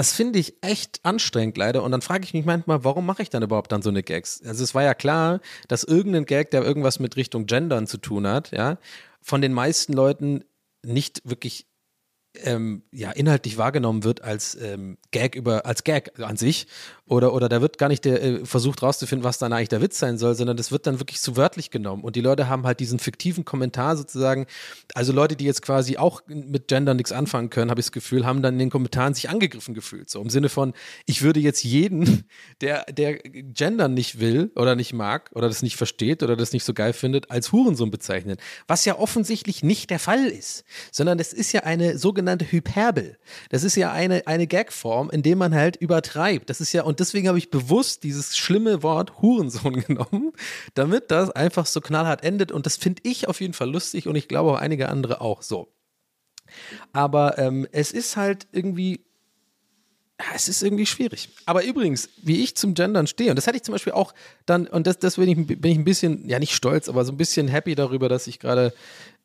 das finde ich echt anstrengend leider. Und dann frage ich mich manchmal, warum mache ich dann überhaupt dann so eine Gags? Also es war ja klar, dass irgendein Gag, der irgendwas mit Richtung Gendern zu tun hat, ja, von den meisten Leuten nicht wirklich ähm, ja, inhaltlich wahrgenommen wird als ähm, Gag über, als Gag an sich. Oder, oder da wird gar nicht der, äh, versucht rauszufinden, was dann eigentlich der Witz sein soll, sondern das wird dann wirklich zu wörtlich genommen. Und die Leute haben halt diesen fiktiven Kommentar sozusagen, also Leute, die jetzt quasi auch mit Gender nichts anfangen können, habe ich das Gefühl, haben dann in den Kommentaren sich angegriffen gefühlt. So im Sinne von, ich würde jetzt jeden, [laughs] der, der Gender nicht will oder nicht mag oder das nicht versteht oder das nicht so geil findet, als Hurensohn bezeichnen. Was ja offensichtlich nicht der Fall ist, sondern es ist ja eine sogenannte Hyperbel. Das ist ja eine, eine Gagform, in dem man halt übertreibt. Das ist ja, und deswegen habe ich bewusst dieses schlimme Wort Hurensohn [laughs] genommen, damit das einfach so knallhart endet. Und das finde ich auf jeden Fall lustig und ich glaube auch einige andere auch so. Aber ähm, es ist halt irgendwie es ist irgendwie schwierig. Aber übrigens, wie ich zum Gendern stehe, und das hatte ich zum Beispiel auch dann, und das, deswegen bin ich ein bisschen, ja nicht stolz, aber so ein bisschen happy darüber, dass ich gerade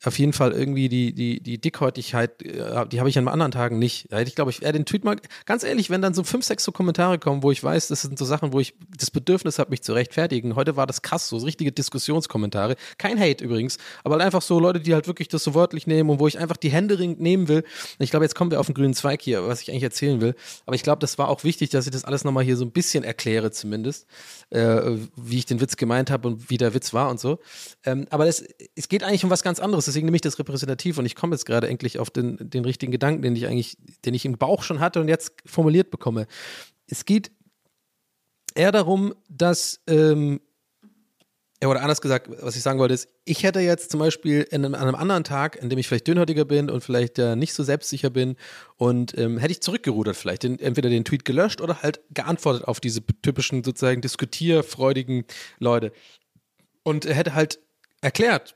auf jeden Fall irgendwie die, die, die Dickhäutigkeit, äh, die habe ich an anderen Tagen nicht. Da hätte ich, glaube ich, eher den Tweet mal, ganz ehrlich, wenn dann so fünf, sechs so Kommentare kommen, wo ich weiß, das sind so Sachen, wo ich das Bedürfnis habe, mich zu rechtfertigen. Heute war das krass, so richtige Diskussionskommentare. Kein Hate übrigens, aber einfach so Leute, die halt wirklich das so wörtlich nehmen und wo ich einfach die Hände nehmen will. Ich glaube, jetzt kommen wir auf den grünen Zweig hier, was ich eigentlich erzählen will. Aber ich glaube, das war auch wichtig, dass ich das alles nochmal hier so ein bisschen erkläre, zumindest, äh, wie ich den Witz gemeint habe und wie der Witz war und so. Ähm, aber das, es geht eigentlich um was ganz anderes deswegen nehme ich das repräsentativ und ich komme jetzt gerade endlich auf den, den richtigen Gedanken, den ich eigentlich, den ich im Bauch schon hatte und jetzt formuliert bekomme. Es geht eher darum, dass, ähm, oder anders gesagt, was ich sagen wollte, ist, ich hätte jetzt zum Beispiel einem, an einem anderen Tag, in dem ich vielleicht dünnhäutiger bin und vielleicht äh, nicht so selbstsicher bin und ähm, hätte ich zurückgerudert vielleicht, den, entweder den Tweet gelöscht oder halt geantwortet auf diese typischen sozusagen diskutierfreudigen Leute und hätte halt erklärt,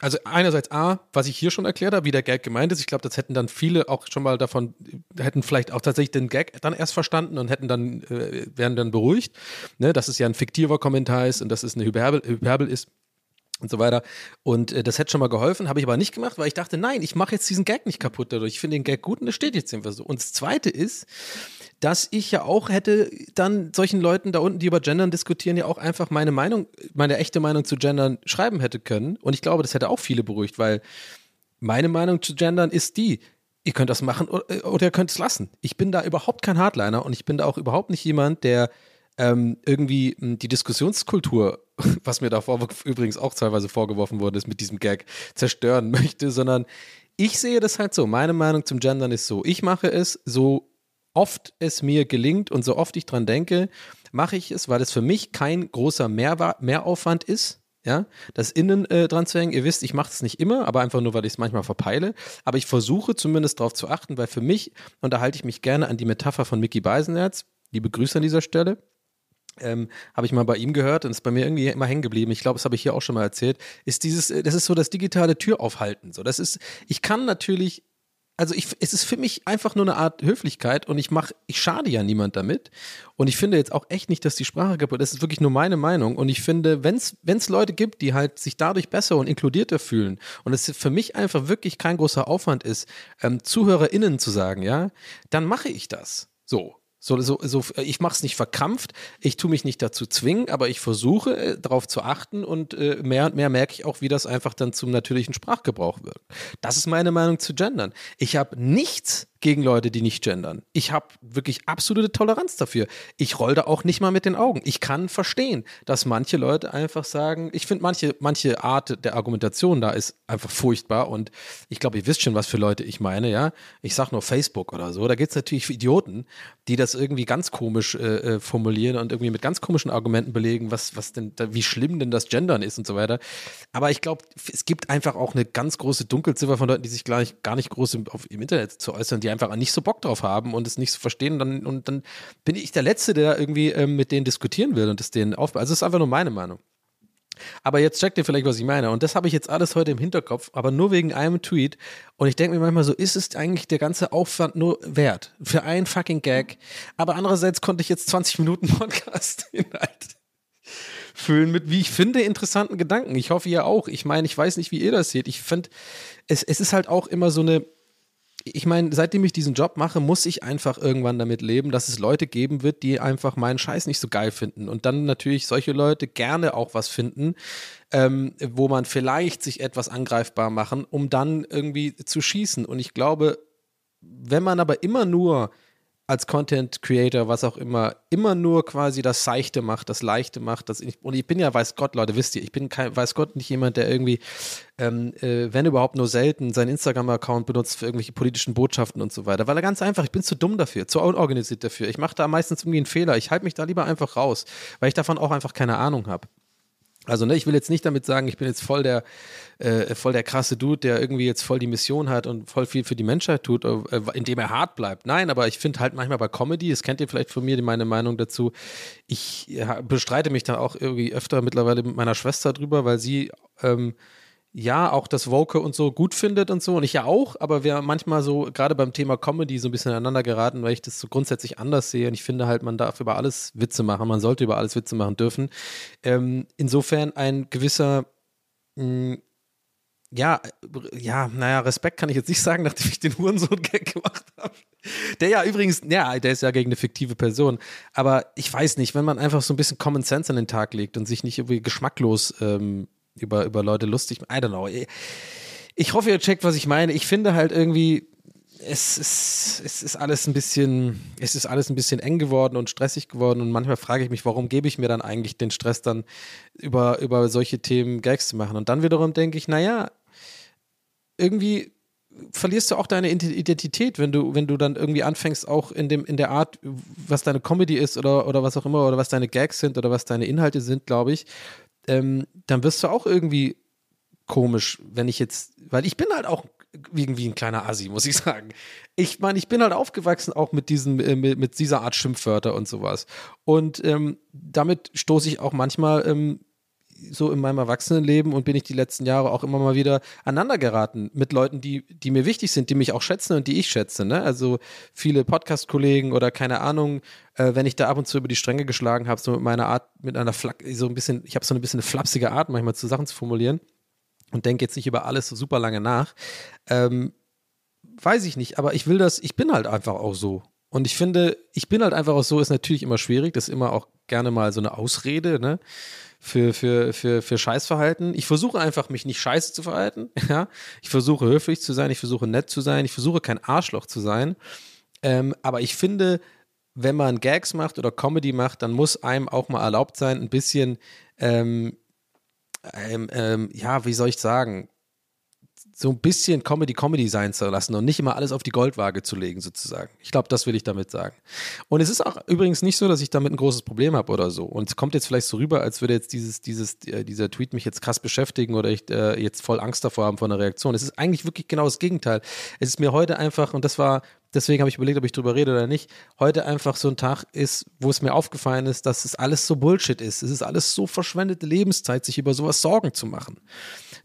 also einerseits A, was ich hier schon erklärt habe, wie der Gag gemeint ist. Ich glaube, das hätten dann viele auch schon mal davon, hätten vielleicht auch tatsächlich den Gag dann erst verstanden und hätten dann, äh, wären dann beruhigt, ne, dass es ja ein fiktiver Kommentar ist und dass es eine Hyperbel, Hyperbel ist. Und so weiter. Und äh, das hätte schon mal geholfen, habe ich aber nicht gemacht, weil ich dachte, nein, ich mache jetzt diesen Gag nicht kaputt dadurch. Ich finde den Gag gut und das steht jetzt einfach so. Und das Zweite ist, dass ich ja auch hätte dann solchen Leuten da unten, die über Gendern diskutieren, ja auch einfach meine Meinung, meine echte Meinung zu Gendern schreiben hätte können. Und ich glaube, das hätte auch viele beruhigt, weil meine Meinung zu Gendern ist die, ihr könnt das machen oder, oder ihr könnt es lassen. Ich bin da überhaupt kein Hardliner und ich bin da auch überhaupt nicht jemand, der ähm, irgendwie hm, die Diskussionskultur, [laughs] was mir davor übrigens auch teilweise vorgeworfen worden ist mit diesem Gag, zerstören [laughs] möchte, sondern ich sehe das halt so. Meine Meinung zum Gendern ist so. Ich mache es so oft es mir gelingt und so oft ich dran denke, mache ich es, weil es für mich kein großer Mehr Mehraufwand ist. Ja, das Innen äh, dran zu hängen. Ihr wisst, ich mache es nicht immer, aber einfach nur, weil ich es manchmal verpeile. Aber ich versuche zumindest darauf zu achten, weil für mich unterhalte ich mich gerne an die Metapher von Mickey Beisenherz. Liebe Grüße an dieser Stelle. Ähm, habe ich mal bei ihm gehört und ist bei mir irgendwie immer hängen geblieben. Ich glaube, das habe ich hier auch schon mal erzählt. Ist dieses, äh, das ist so das digitale Türaufhalten. So, das ist, ich kann natürlich also ich, es ist für mich einfach nur eine Art Höflichkeit und ich mache, ich schade ja niemand damit. Und ich finde jetzt auch echt nicht, dass die Sprache kaputt ist. Das ist wirklich nur meine Meinung. Und ich finde, wenn es Leute gibt, die halt sich dadurch besser und inkludierter fühlen und es für mich einfach wirklich kein großer Aufwand ist, ähm, ZuhörerInnen zu sagen, ja, dann mache ich das. So. So, so, so, ich mache es nicht verkrampft, ich tue mich nicht dazu zwingen, aber ich versuche äh, darauf zu achten und äh, mehr und mehr merke ich auch, wie das einfach dann zum natürlichen Sprachgebrauch wird. Das ist meine Meinung zu Gendern. Ich habe nichts gegen Leute, die nicht gendern. Ich habe wirklich absolute Toleranz dafür. Ich roll da auch nicht mal mit den Augen. Ich kann verstehen, dass manche Leute einfach sagen, ich finde manche, manche Art der Argumentation da ist einfach furchtbar und ich glaube, ihr wisst schon, was für Leute ich meine, ja. Ich sage nur Facebook oder so. Da gibt es natürlich Idioten, die das irgendwie ganz komisch äh, äh, formulieren und irgendwie mit ganz komischen Argumenten belegen, was, was denn, wie schlimm denn das Gendern ist und so weiter. Aber ich glaube, es gibt einfach auch eine ganz große Dunkelziffer von Leuten, die sich gleich gar nicht groß im, auf, im Internet zu äußern, die die einfach nicht so Bock drauf haben und es nicht so verstehen. Und dann, und dann bin ich der Letzte, der irgendwie ähm, mit denen diskutieren will und es denen aufbaut. Also es ist einfach nur meine Meinung. Aber jetzt checkt ihr vielleicht, was ich meine. Und das habe ich jetzt alles heute im Hinterkopf, aber nur wegen einem Tweet. Und ich denke mir manchmal so, ist es eigentlich der ganze Aufwand nur wert? Für einen fucking Gag. Aber andererseits konnte ich jetzt 20 Minuten Podcast-Inhalt [laughs] füllen mit, wie ich finde, interessanten Gedanken. Ich hoffe, ihr auch. Ich meine, ich weiß nicht, wie ihr das seht. Ich finde, es, es ist halt auch immer so eine, ich meine, seitdem ich diesen Job mache, muss ich einfach irgendwann damit leben, dass es Leute geben wird, die einfach meinen Scheiß nicht so geil finden. Und dann natürlich solche Leute gerne auch was finden, ähm, wo man vielleicht sich etwas angreifbar machen, um dann irgendwie zu schießen. Und ich glaube, wenn man aber immer nur als Content Creator, was auch immer, immer nur quasi das Seichte macht, das Leichte macht. Das und ich bin ja, weiß Gott, Leute, wisst ihr, ich bin kein, weiß Gott, nicht jemand, der irgendwie, ähm, äh, wenn überhaupt nur selten, seinen Instagram-Account benutzt für irgendwelche politischen Botschaften und so weiter. Weil er ganz einfach, ich bin zu dumm dafür, zu unorganisiert dafür. Ich mache da meistens irgendwie einen Fehler. Ich halte mich da lieber einfach raus, weil ich davon auch einfach keine Ahnung habe. Also, ne, ich will jetzt nicht damit sagen, ich bin jetzt voll der, äh, voll der krasse Dude, der irgendwie jetzt voll die Mission hat und voll viel für die Menschheit tut, äh, indem er hart bleibt. Nein, aber ich finde halt manchmal bei Comedy, das kennt ihr vielleicht von mir, meine Meinung dazu, ich ja, bestreite mich da auch irgendwie öfter mittlerweile mit meiner Schwester drüber, weil sie ähm, ja auch das Woke und so gut findet und so und ich ja auch, aber wir manchmal so gerade beim Thema Comedy so ein bisschen aneinander geraten, weil ich das so grundsätzlich anders sehe und ich finde halt, man darf über alles Witze machen, man sollte über alles Witze machen dürfen. Ähm, insofern ein gewisser mh, hm, ja, ja, naja, Respekt kann ich jetzt nicht sagen, [laughs] nachdem ich den Hurensohn-Gag gemacht habe. Der ja übrigens, ja, der ist ja gegen eine fiktive Person. Aber ich weiß nicht, wenn man einfach so ein bisschen Common Sense an den Tag legt und sich nicht irgendwie geschmacklos ähm, über, über Leute lustig. I don't know. Ich hoffe, ihr checkt, was ich meine. Ich finde halt irgendwie, es ist, es ist alles ein bisschen, es ist alles ein bisschen eng geworden und stressig geworden und manchmal frage ich mich, warum gebe ich mir dann eigentlich den Stress dann über, über solche Themen Gags zu machen? Und dann wiederum denke ich, naja, irgendwie verlierst du auch deine Identität, wenn du, wenn du dann irgendwie anfängst, auch in dem, in der Art, was deine Comedy ist oder, oder was auch immer, oder was deine Gags sind oder was deine Inhalte sind, glaube ich, ähm, dann wirst du auch irgendwie komisch, wenn ich jetzt, weil ich bin halt auch irgendwie ein kleiner Assi, muss ich [laughs] sagen. Ich meine, ich bin halt aufgewachsen auch mit diesem, äh, mit, mit, dieser Art Schimpfwörter und sowas. Und ähm, damit stoße ich auch manchmal ähm, so in meinem Erwachsenenleben und bin ich die letzten Jahre auch immer mal wieder aneinander geraten mit Leuten, die, die mir wichtig sind, die mich auch schätzen und die ich schätze. Ne? Also viele Podcast-Kollegen oder keine Ahnung, äh, wenn ich da ab und zu über die Stränge geschlagen habe, so mit meiner Art, mit einer Flak so ein bisschen, ich habe so ein bisschen eine flapsige Art, manchmal zu Sachen zu formulieren und denke jetzt nicht über alles so super lange nach. Ähm, weiß ich nicht, aber ich will das, ich bin halt einfach auch so. Und ich finde, ich bin halt einfach auch so, ist natürlich immer schwierig, das ist immer auch gerne mal so eine Ausrede, ne? Für, für, für, für Scheißverhalten. Ich versuche einfach, mich nicht scheiße zu verhalten. [laughs] Ja? Ich versuche höflich zu sein, ich versuche nett zu sein, ich versuche kein Arschloch zu sein. Ähm, aber ich finde, wenn man Gags macht oder Comedy macht, dann muss einem auch mal erlaubt sein, ein bisschen, ähm, ähm, ähm ja, wie soll ich sagen, so ein bisschen Comedy-Comedy sein zu lassen und nicht immer alles auf die Goldwaage zu legen, sozusagen. Ich glaube, das will ich damit sagen. Und es ist auch übrigens nicht so, dass ich damit ein großes Problem habe oder so. Und es kommt jetzt vielleicht so rüber, als würde jetzt dieses, dieses, äh, dieser Tweet mich jetzt krass beschäftigen oder ich äh, jetzt voll Angst davor haben vor einer Reaktion. Es ist eigentlich wirklich genau das Gegenteil. Es ist mir heute einfach, und das war deswegen habe ich überlegt, ob ich drüber rede oder nicht, heute einfach so ein Tag ist, wo es mir aufgefallen ist, dass es alles so Bullshit ist. Es ist alles so verschwendete Lebenszeit, sich über sowas Sorgen zu machen,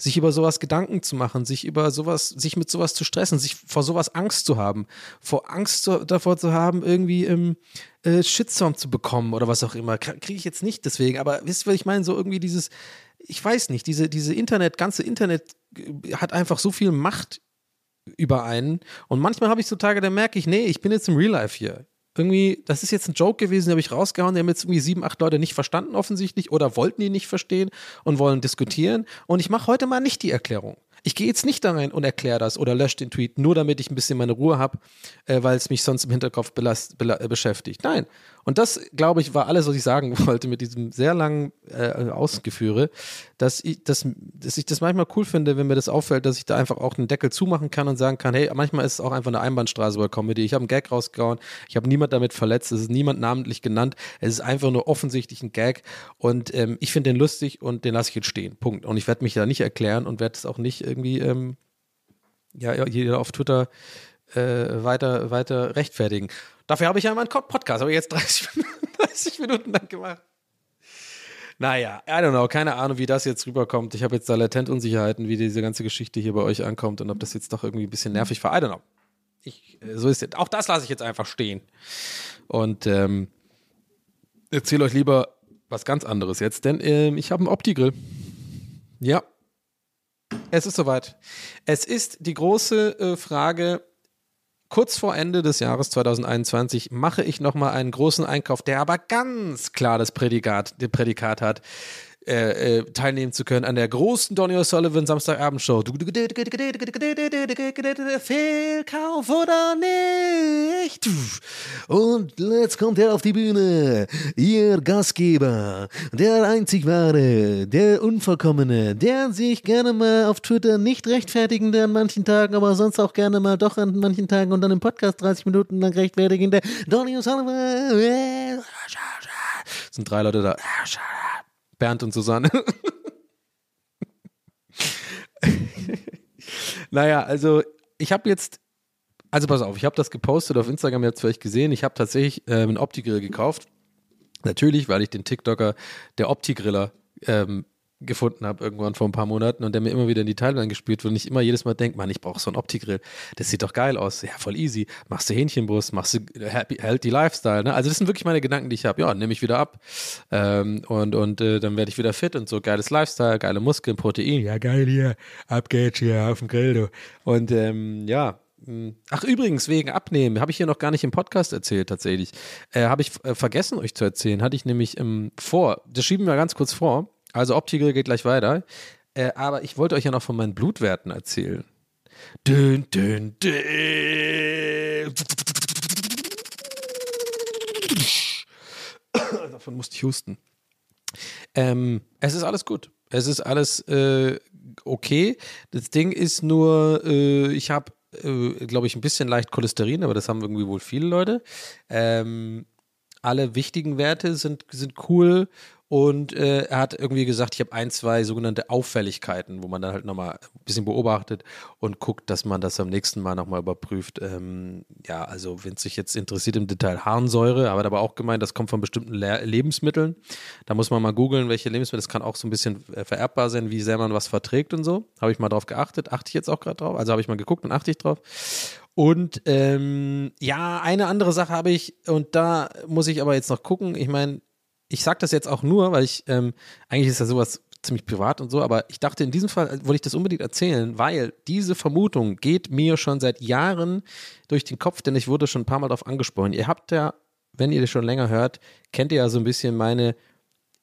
sich über sowas Gedanken zu machen, sich über sowas, sich mit sowas zu stressen, sich vor sowas Angst zu haben, vor Angst zu, davor zu haben, irgendwie im äh, Shitstorm zu bekommen oder was auch immer. Kriege ich jetzt nicht deswegen, aber wisst ihr, was ich meine? So irgendwie dieses, ich weiß nicht, diese, diese Internet, ganze Internet äh, hat einfach so viel Macht über einen. Und manchmal habe ich so Tage, da merke ich, nee, ich bin jetzt im Real Life hier. Irgendwie, das ist jetzt ein Joke gewesen, den habe ich rausgehauen, die haben jetzt irgendwie sieben, acht Leute nicht verstanden offensichtlich oder wollten die nicht verstehen und wollen diskutieren. Und ich mache heute mal nicht die Erklärung. Ich gehe jetzt nicht da rein und erkläre das oder lösche den Tweet, nur damit ich ein bisschen meine Ruhe habe, äh, weil es mich sonst im Hinterkopf belast, äh, beschäftigt. Nein. Und das, glaube ich, war alles, was ich sagen [laughs] wollte mit diesem sehr langen äh, Ausgeführe, dass ich, dass, dass ich das manchmal cool finde, wenn mir das auffällt, dass ich da einfach auch einen Deckel zumachen kann und sagen kann, hey, manchmal ist es auch einfach eine Einbahnstraße bei Comedy. Ich habe einen Gag rausgehauen, ich habe niemand damit verletzt, es ist niemand namentlich genannt, es ist einfach nur offensichtlich ein Gag und ähm, ich finde den lustig und den lasse ich jetzt stehen. Punkt. Und ich werde mich da nicht erklären und werde es auch nicht irgendwie, ähm, ja, jeder auf Twitter äh, weiter, weiter rechtfertigen. Dafür habe ich ja meinen Podcast, aber jetzt [laughs] 30, 30 Minuten lang gemacht. Naja, I don't know, keine Ahnung, wie das jetzt rüberkommt. Ich habe jetzt da latent Unsicherheiten, wie diese ganze Geschichte hier bei euch ankommt und ob das jetzt doch irgendwie ein bisschen nervig war. I don't know. Ich, äh, so ist es. Auch das lasse ich jetzt einfach stehen. Und ähm, erzähle euch lieber was ganz anderes jetzt, denn ähm, ich habe einen Opti-Grill. Ja, es ist soweit. Es ist die große äh, Frage, kurz vor Ende des Jahres 2021 mache ich nochmal einen großen Einkauf, der aber ganz klar das Prädikat, das Prädikat hat äh, äh, teilnehmen zu können an der großen Donny O'Sullivan Samstagabendshow. Fehlkauf oder nicht? Und jetzt kommt er auf die Bühne. Ihr Gastgeber, der einzig wahre, der unvollkommene, der sich gerne mal auf Twitter nicht rechtfertigende an manchen Tagen, aber sonst auch gerne mal doch an manchen Tagen und dann im Podcast 30 Minuten lang rechtfertigende Donny O'Sullivan. Es sind drei Leute da. Bernd und Susanne. naja, also ich habe jetzt, also pass auf, ich habe das gepostet auf Instagram, ihr habt es vielleicht gesehen, ich habe tatsächlich äh, einen Opti-Grill gekauft. Natürlich, weil ich den TikToker, der Opti-Griller, ähm, gefunden habe irgendwann vor ein paar Monaten und der mir immer wieder in die Timeline gespielt wird und ich immer jedes Mal denke, Mann, ich brauche so einen Opti-Grill. Das sieht doch geil aus. Ja, voll easy. Machst du Hähnchenbrust, machst du happy, healthy Lifestyle. Ne? Also das sind wirklich meine Gedanken, die ich habe. Ja, nehme ich wieder ab ähm, und, und äh, dann werde ich wieder fit und so. Geiles Lifestyle, geile Muskeln, Protein. Ja, geil hier. Ab geht's hier auf dem Grill, du. Und ähm, ja, hm. Ach, übrigens, wegen Abnehmen, habe ich hier noch gar nicht im Podcast erzählt, tatsächlich. Äh, habe ich äh, vergessen, euch zu erzählen. Hatte ich nämlich ähm, vor, das schieben wir ganz kurz vor. Also Optigel geht gleich weiter. Äh, aber ich wollte euch ja noch von meinen Blutwerten erzählen. Dün, dün, dün. Davon musste ich husten. Ähm, es ist alles gut. Es ist alles äh, okay. Das Ding ist nur, äh, ich habe, äh, glaube ich, ein bisschen leicht Cholesterin, aber das haben irgendwie wohl viele Leute. Ähm, alle wichtigen Werte sind, sind cool. Und äh, er hat irgendwie gesagt, ich habe ein, zwei sogenannte Auffälligkeiten, wo man dann halt nochmal ein bisschen beobachtet und guckt, dass man das am nächsten Mal nochmal überprüft. Ähm, ja, also wenn es sich jetzt interessiert im Detail Harnsäure, aber hat aber auch gemeint, das kommt von bestimmten Le Lebensmitteln. Da muss man mal googeln, welche Lebensmittel. Das kann auch so ein bisschen äh, vererbbar sein, wie sehr man was verträgt und so. Habe ich mal drauf geachtet, achte ich jetzt auch gerade drauf. Also habe ich mal geguckt und achte ich drauf. Und ähm, ja, eine andere Sache habe ich, und da muss ich aber jetzt noch gucken. Ich meine, ich sage das jetzt auch nur, weil ich, ähm, eigentlich ist ja sowas ziemlich privat und so, aber ich dachte, in diesem Fall wollte ich das unbedingt erzählen, weil diese Vermutung geht mir schon seit Jahren durch den Kopf, denn ich wurde schon ein paar Mal darauf angesprochen. Ihr habt ja, wenn ihr das schon länger hört, kennt ihr ja so ein bisschen meine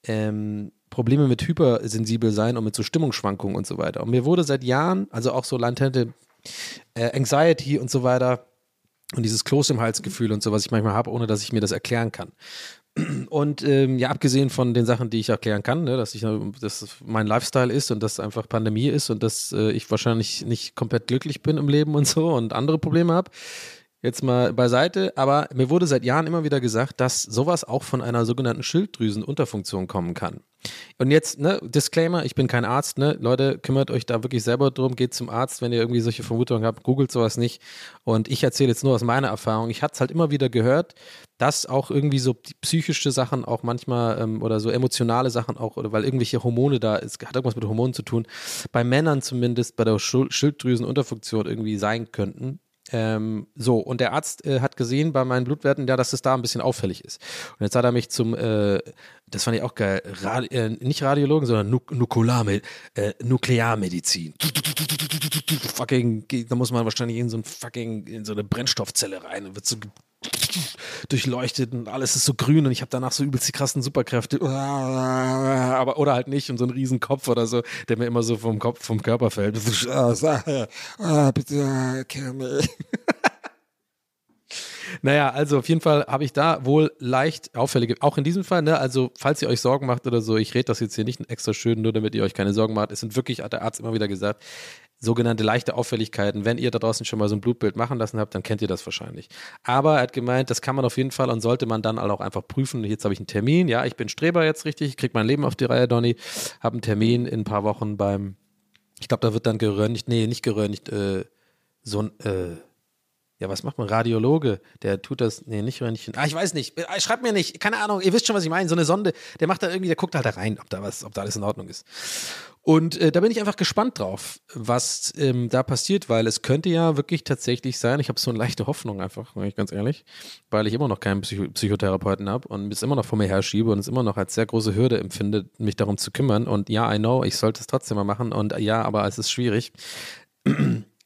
ähm, Probleme mit hypersensibel sein und mit so Stimmungsschwankungen und so weiter. Und mir wurde seit Jahren, also auch so latente äh, Anxiety und so weiter und dieses Kloß im Halsgefühl und so, was ich manchmal habe, ohne dass ich mir das erklären kann. Und ähm, ja, abgesehen von den Sachen, die ich erklären kann, ne, dass ich dass mein Lifestyle ist und dass einfach Pandemie ist und dass äh, ich wahrscheinlich nicht komplett glücklich bin im Leben und so und andere Probleme habe, jetzt mal beiseite, aber mir wurde seit Jahren immer wieder gesagt, dass sowas auch von einer sogenannten Schilddrüsenunterfunktion kommen kann. Und jetzt, ne, Disclaimer, ich bin kein Arzt, ne, Leute, kümmert euch da wirklich selber drum, geht zum Arzt, wenn ihr irgendwie solche Vermutungen habt, googelt sowas nicht. Und ich erzähle jetzt nur aus meiner Erfahrung. Ich hatte es halt immer wieder gehört, dass auch irgendwie so psychische Sachen auch manchmal ähm, oder so emotionale Sachen auch, oder weil irgendwelche Hormone da, es hat irgendwas mit Hormonen zu tun, bei Männern zumindest bei der Schilddrüsenunterfunktion irgendwie sein könnten. Ähm, so, und der Arzt äh, hat gesehen bei meinen Blutwerten, ja, dass es da ein bisschen auffällig ist. Und jetzt hat er mich zum, äh, das fand ich auch geil, Radi äh, nicht Radiologen, sondern Nuk Nukularme äh, Nuklearmedizin. Fucking, da muss man wahrscheinlich in so ein fucking, in so eine Brennstoffzelle rein und wird so durchleuchtet und alles ist so grün und ich habe danach so übelst die krassen Superkräfte. Aber, oder halt nicht und so einen riesen Kopf oder so, der mir immer so vom Kopf, vom Körper fällt. Ah, bitte, kill me. [laughs] Naja, also auf jeden Fall habe ich da wohl leicht auffällige, auch in diesem Fall, ne, also falls ihr euch Sorgen macht oder so, ich rede das jetzt hier nicht extra schön, nur damit ihr euch keine Sorgen macht. Es sind wirklich, hat der Arzt immer wieder gesagt, sogenannte leichte Auffälligkeiten. Wenn ihr da draußen schon mal so ein Blutbild machen lassen habt, dann kennt ihr das wahrscheinlich. Aber er hat gemeint, das kann man auf jeden Fall und sollte man dann auch einfach prüfen. Jetzt habe ich einen Termin. Ja, ich bin Streber jetzt richtig, ich kriege mein Leben auf die Reihe, Donny. Habe einen Termin in ein paar Wochen beim, ich glaube, da wird dann geröntgt, nee, nicht geröntgt, äh, so ein, äh, ja, was macht man? Radiologe, der tut das, nee, nicht Röntgen. Ah, ich weiß nicht. Äh, schreibt mir nicht. Keine Ahnung. Ihr wisst schon, was ich meine. So eine Sonde, der macht da irgendwie, der guckt halt da rein, ob da was, ob da alles in Ordnung ist. Und äh, da bin ich einfach gespannt drauf, was ähm, da passiert, weil es könnte ja wirklich tatsächlich sein. Ich habe so eine leichte Hoffnung einfach, ich ganz ehrlich, weil ich immer noch keinen Psycho Psychotherapeuten habe und es immer noch vor mir herschiebe und es immer noch als sehr große Hürde empfinde, mich darum zu kümmern. Und ja, I know, ich sollte es trotzdem mal machen. Und ja, aber es ist schwierig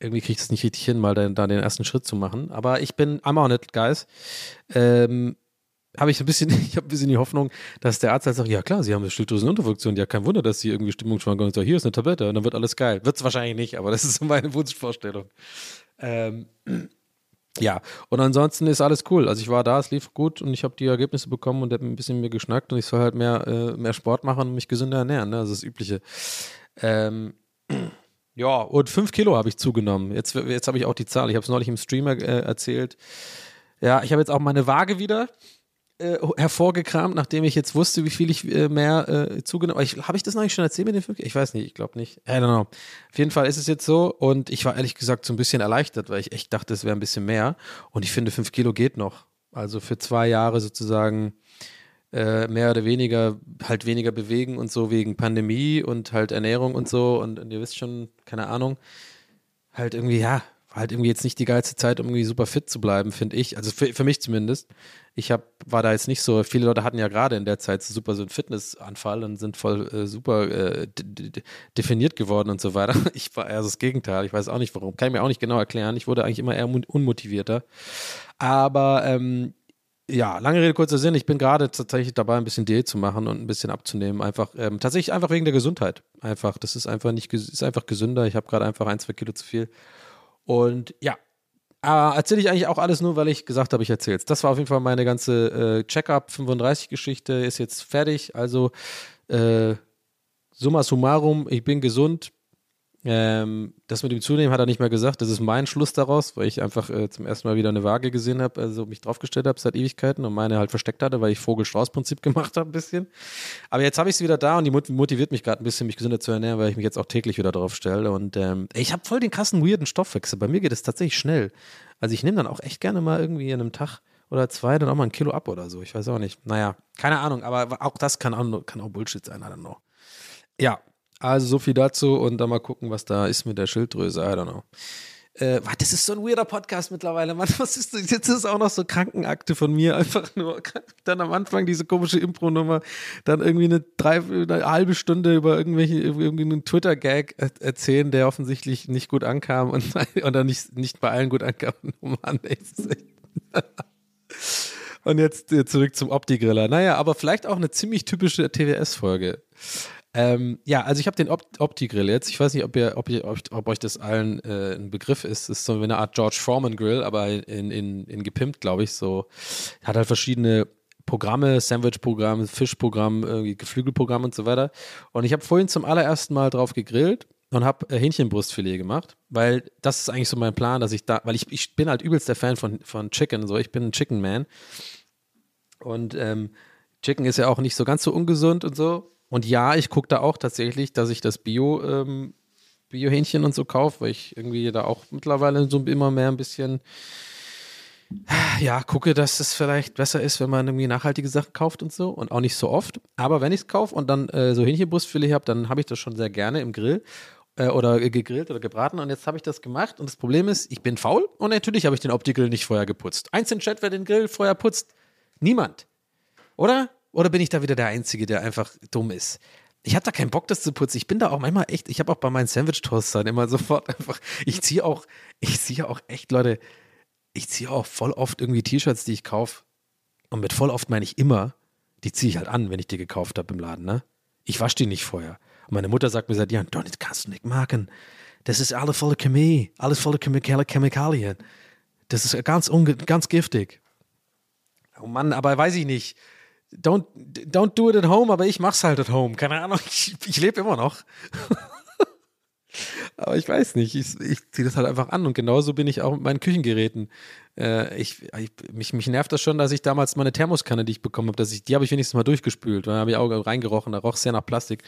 irgendwie kriege ich es nicht richtig hin, mal da, den ersten Schritt zu machen. Aber ich bin, I'm on it, guys. Ähm, habe ich ein bisschen, [laughs] ich habe ein bisschen die Hoffnung, dass der Arzt halt sagt, ja klar, Sie haben eine Schilddrüsenunterfunktion, ja kein Wunder, dass Sie irgendwie Stimmungsschwankungen haben. Hier ist eine Tablette und dann wird alles geil. Wird es wahrscheinlich nicht, aber [laughs] das ist so meine Wunschvorstellung. Ähm, [clears throat] ja, und ansonsten ist alles cool. Also ich war da, es lief gut und ich habe die Ergebnisse bekommen und habe ein bisschen mir geschnackt und ich soll halt mehr, äh, mehr Sport machen und mich gesünder ernähren, ne? Also das Übliche. Ähm, [clears throat] ja, und fünf Kilo habe ich zugenommen. Jetzt, jetzt habe ich auch die Zahl. Ich habe es neulich im Streamer äh, erzählt. Ja, ich habe jetzt auch meine Waage wieder äh, hervorgekramt, nachdem ich jetzt wusste, wie viel ich äh, mehr äh, zugenommen habe. Habe ich das noch nicht schon erzählt mit den fünf? Ich weiß nicht, ich glaube nicht. I don't know. Auf jeden Fall ist es jetzt so und ich war ehrlich gesagt so ein bisschen erleichtert, weil ich echt dachte, es wäre ein bisschen mehr. Und ich finde, fünf Kilo geht noch. Also für zwei Jahre sozusagen äh, mehr oder weniger halt weniger bewegen und so wegen Pandemie und halt Ernährung und so und, und ihr wisst schon, keine Ahnung, halt irgendwie, ja, war halt irgendwie jetzt nicht die geilste Zeit, um irgendwie super fit zu bleiben, finde ich. Also für, für mich zumindest. Ich hab, war da jetzt nicht so, viele Leute hatten ja gerade in der Zeit so super so einen Fitnessanfall und sind voll äh, super äh, definiert geworden und so weiter. [laughs] Ich war eher so das Gegenteil. Ich weiß auch nicht warum. Kann ich mir auch nicht genau erklären. Ich wurde eigentlich immer eher unmotivierter. Aber ähm, ja, lange Rede, kurzer Sinn. Ich bin gerade tatsächlich dabei, ein bisschen Diät zu machen und ein bisschen abzunehmen. Einfach, ähm, tatsächlich einfach wegen der Gesundheit. Einfach, das ist einfach nicht, ist einfach gesünder. Ich habe gerade einfach ein, zwei Kilo zu viel. Und ja, äh, erzähle ich eigentlich auch alles nur, weil ich gesagt habe, ich erzähle es. Das war auf jeden Fall meine ganze äh, Check-up 35-Geschichte, ist jetzt fertig. Also, äh, summa summarum, ich bin gesund, Ähm, das mit dem Zunehmen hat er nicht mehr gesagt. Das ist mein Schluss daraus, weil ich einfach äh, zum ersten Mal wieder eine Waage gesehen habe, also mich draufgestellt habe seit Ewigkeiten und meine halt versteckt hatte, weil ich Vogel-Strauß-Prinzip [laughs] gemacht habe ein bisschen. Aber jetzt habe ich sie wieder da und die motiviert mich gerade ein bisschen, mich gesünder zu ernähren, weil ich mich jetzt auch täglich wieder drauf stelle. Und ähm, ich habe voll den krassen, weirden Stoffwechsel. Bei mir geht es tatsächlich schnell. Also ich nehme dann auch echt gerne mal irgendwie in einem Tag oder zwei dann auch mal ein Kilo ab oder so. Ich weiß auch nicht. Naja, keine Ahnung, aber auch das kann auch, kann auch Bullshit sein, I don't know. Ja, also so viel dazu und dann mal gucken, was da ist mit der Schilddrüse. I don't know. Äh, das ist so ein weirder Podcast mittlerweile. Mann, [laughs] was ist das? Jetzt ist auch noch so Krankenakte von mir. Einfach nur [laughs] dann am Anfang diese komische Impro-Nummer, dann irgendwie eine, drei, eine halbe Stunde über irgendwelche, irgendwie einen Twitter-Gag erzählen, der offensichtlich nicht gut ankam und [laughs] oder nicht, nicht bei allen gut ankam. Oh Mann, ey, und jetzt zurück zum Opti-Griller. Naja, aber vielleicht auch eine ziemlich typische TWS-Folge. Ähm, ja, also ich habe den Opt Opti-Grill jetzt. Ich weiß nicht, ob, ihr, ob, ihr, ob, ob euch das allen äh, ein Begriff ist. Das ist so eine Art George Foreman-Grill, aber in, in, in gepimpt, glaube ich. So hat halt verschiedene Programme, Sandwich-Programm, Fischprogramm, irgendwie Geflügelprogramm und so weiter. Und ich habe vorhin zum allerersten Mal drauf gegrillt und habe äh, Hähnchenbrustfilet gemacht, weil das ist eigentlich so mein Plan, dass ich da, weil ich, ich bin halt übelst der Fan von, von Chicken, so ich bin ein Chicken Man. Und ähm, Chicken ist ja auch nicht so ganz so ungesund und so. Und ja, ich gucke da auch tatsächlich, dass ich das Bio, ähm, Bio-Hähnchen und so kaufe, weil ich irgendwie da auch mittlerweile so immer mehr ein bisschen, ja, gucke, dass es vielleicht besser ist, wenn man irgendwie nachhaltige Sachen kauft und so und auch nicht so oft. Aber wenn ich es kaufe und dann äh, so Hähnchenbrustfilet habe, dann habe ich das schon sehr gerne im Grill äh, oder gegrillt oder gebraten und jetzt habe ich das gemacht und das Problem ist, ich bin faul und natürlich habe ich den Opti-Grill nicht vorher geputzt. Eins in Chat, wer den Grill vorher putzt? Niemand. Oder? Oder bin ich da wieder der Einzige, der einfach dumm ist? Ich habe da keinen Bock, das zu putzen. Ich bin da auch manchmal echt, ich habe auch bei meinen Sandwich-Toastern immer [laughs] sofort einfach, ich ziehe auch, ich ziehe auch echt, Leute, ich ziehe auch voll oft irgendwie T-Shirts, die ich kaufe. Und mit voll oft meine ich immer, die ziehe ich halt an, wenn ich die gekauft habe im Laden, ne? Ich wasche die nicht vorher. Und meine Mutter sagt mir seit Jahren, das kannst du nicht machen. Das ist alles voller Chemie, alles voller Chemikalien. Das ist ganz, ganz giftig. Oh Mann, aber weiß ich nicht don't, don't do it at home, aber ich mach's halt at home. Keine Ahnung, ich, ich lebe immer noch. [laughs] aber ich weiß nicht, ich, ich ziehe das halt einfach an und genauso bin ich auch mit meinen Küchengeräten. Äh, ich, ich, mich, mich nervt das schon, dass ich damals meine Thermoskanne, die ich bekommen habe, die habe ich wenigstens mal durchgespült. Dann habe ich auch reingerochen, da roch es sehr nach Plastik.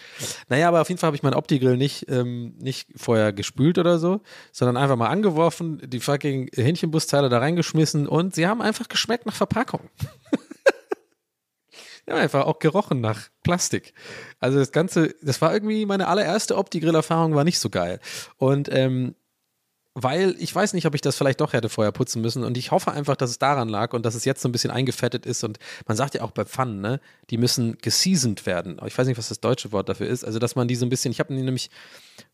Naja, aber auf jeden Fall habe ich meinen Opti-Grill nicht, ähm, nicht vorher gespült oder so, sondern einfach mal angeworfen, die fucking Hähnchenbusteile da reingeschmissen und sie haben einfach geschmeckt nach Verpackung. [laughs] Ja, einfach auch gerochen nach Plastik. Also das Ganze, das war irgendwie meine allererste Opti-Grill-Erfahrung, war nicht so geil. Und ähm, weil ich weiß nicht, ob ich das vielleicht doch hätte vorher putzen müssen und ich hoffe einfach, dass es daran lag und dass es jetzt so ein bisschen eingefettet ist und man sagt ja auch bei Pfannen, ne, die müssen geseasoned werden. Ich weiß nicht, was das deutsche Wort dafür ist. Also, dass man die so ein bisschen, ich habe nämlich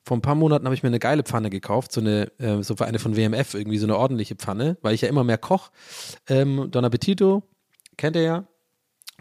vor ein paar Monaten habe ich mir eine geile Pfanne gekauft, so eine, äh, so eine von WMF, irgendwie so eine ordentliche Pfanne, weil ich ja immer mehr koch. Ähm, Don Appetito, kennt ihr ja.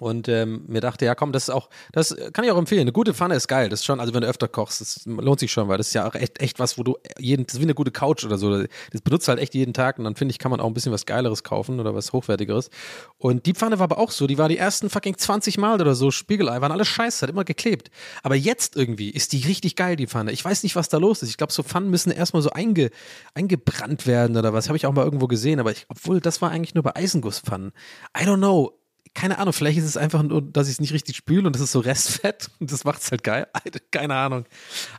Und ähm, mir dachte, ja komm, das ist auch, das kann ich auch empfehlen. Eine gute Pfanne ist geil. Das ist schon, also wenn du öfter kochst, das lohnt sich schon, weil das ist ja auch echt, echt was, wo du jeden, das ist wie eine gute Couch oder so. Das benutzt halt echt jeden Tag und dann finde ich, kann man auch ein bisschen was Geileres kaufen oder was Hochwertigeres. Und die Pfanne war aber auch so, die war die ersten fucking 20 Mal oder so, Spiegelei, waren alle scheiße, hat immer geklebt. Aber jetzt irgendwie ist die richtig geil, die Pfanne. Ich weiß nicht, was da los ist. Ich glaube, so Pfannen müssen erstmal so einge, eingebrannt werden oder was. Habe ich auch mal irgendwo gesehen, aber ich, obwohl, das war eigentlich nur bei Eisengusspfannen. I don't know keine Ahnung, vielleicht ist es einfach nur, dass ich es nicht richtig spüle und das ist so [laughs] Restfett und das macht es halt geil. [laughs] Keine Ahnung.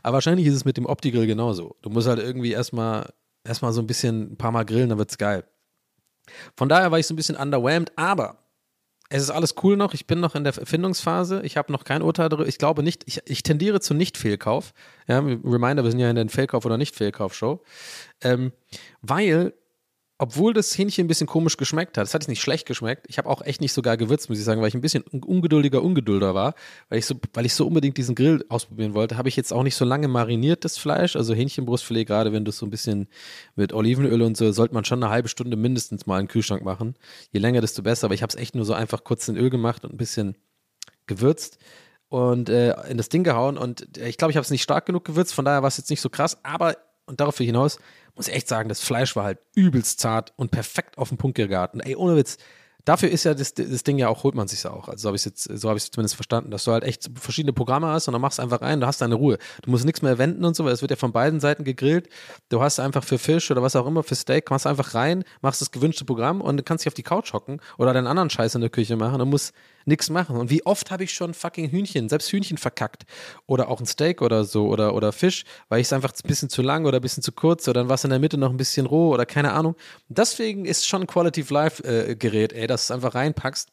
Aber wahrscheinlich ist es mit dem Opti-Grill genauso. Du musst halt irgendwie erstmal erstmal so ein bisschen ein paar Mal grillen, dann wird es geil. Von daher war ich so ein bisschen underwhelmed, aber es ist alles cool noch. Ich bin noch in der Erfindungsphase. Ich habe noch kein Urteil darüber. Ich glaube nicht, ich, ich tendiere zu Nicht-Fehlkauf. Ja, Reminder, wir sind ja in der Fehlkauf- oder Nicht-Fehlkauf-Show. Ähm, weil obwohl das Hähnchen ein bisschen komisch geschmeckt hat, es hat jetzt nicht schlecht geschmeckt. Ich habe auch echt nicht so gar gewürzt, muss ich sagen, weil ich ein bisschen ungeduldiger Ungedulder war, weil ich so, weil ich so unbedingt diesen Grill ausprobieren wollte, habe ich jetzt auch nicht so lange mariniert das Fleisch, also Hähnchenbrustfilet, gerade wenn du es so ein bisschen mit Olivenöl und so, sollte man schon eine halbe Stunde mindestens mal in den Kühlschrank machen. Je länger, desto besser, aber ich habe es echt nur so einfach kurz in Öl gemacht und ein bisschen gewürzt und äh, in das Ding gehauen und äh, ich glaube, ich habe es nicht stark genug gewürzt, von daher war es jetzt nicht so krass, aber und darauf hinaus muss ich echt sagen, das Fleisch war halt übelst zart und perfekt auf den Punkt geraten. Ey, ohne Witz, Dafür ist ja das, das Ding ja auch, holt man sich ja auch. Also so habe ich jetzt, so habe ich es zumindest verstanden, dass du halt echt verschiedene Programme hast und dann machst du einfach rein, du hast deine Ruhe. Du musst nichts mehr wenden und so, weil es wird ja von beiden Seiten gegrillt. Du hast einfach für Fisch oder was auch immer, für Steak, machst einfach rein, machst das gewünschte Programm und kannst dich auf die Couch hocken oder deinen anderen Scheiß in der Küche machen und musst nichts machen. Und wie oft habe ich schon fucking Hühnchen, selbst Hühnchen verkackt oder auch ein Steak oder so oder, oder Fisch, weil ich es einfach ein bisschen zu lang oder ein bisschen zu kurz oder dann war es in der Mitte noch ein bisschen roh oder keine Ahnung. Deswegen ist schon ein Quality of Life äh, Gerät, ey, dass du es einfach reinpackst.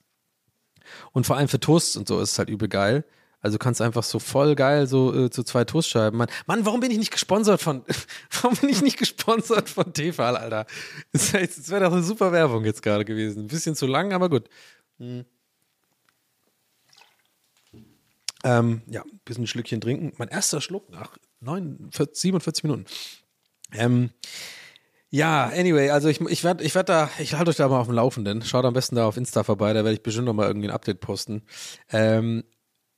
Und vor allem für Toasts und so ist es halt übel geil. Also du kannst einfach so voll geil so äh, zu zwei Toastscheiben. Mann, Mann, warum bin ich nicht gesponsert von [laughs] warum bin ich nicht gesponsert von Tefal, Alter? [laughs] Das, das wäre doch eine super Werbung jetzt gerade gewesen. Ein bisschen zu lang, aber gut. Hm. Ähm, ja, ein bisschen ein Schlückchen trinken. Mein erster Schluck nach 49, 47 Minuten. Ähm, ja, anyway, also ich, ich werde ich werd da, ich halte euch da mal auf dem Laufenden. Schaut am besten da auf Insta vorbei, da werde ich bestimmt noch mal irgendwie ein Update posten. Ähm,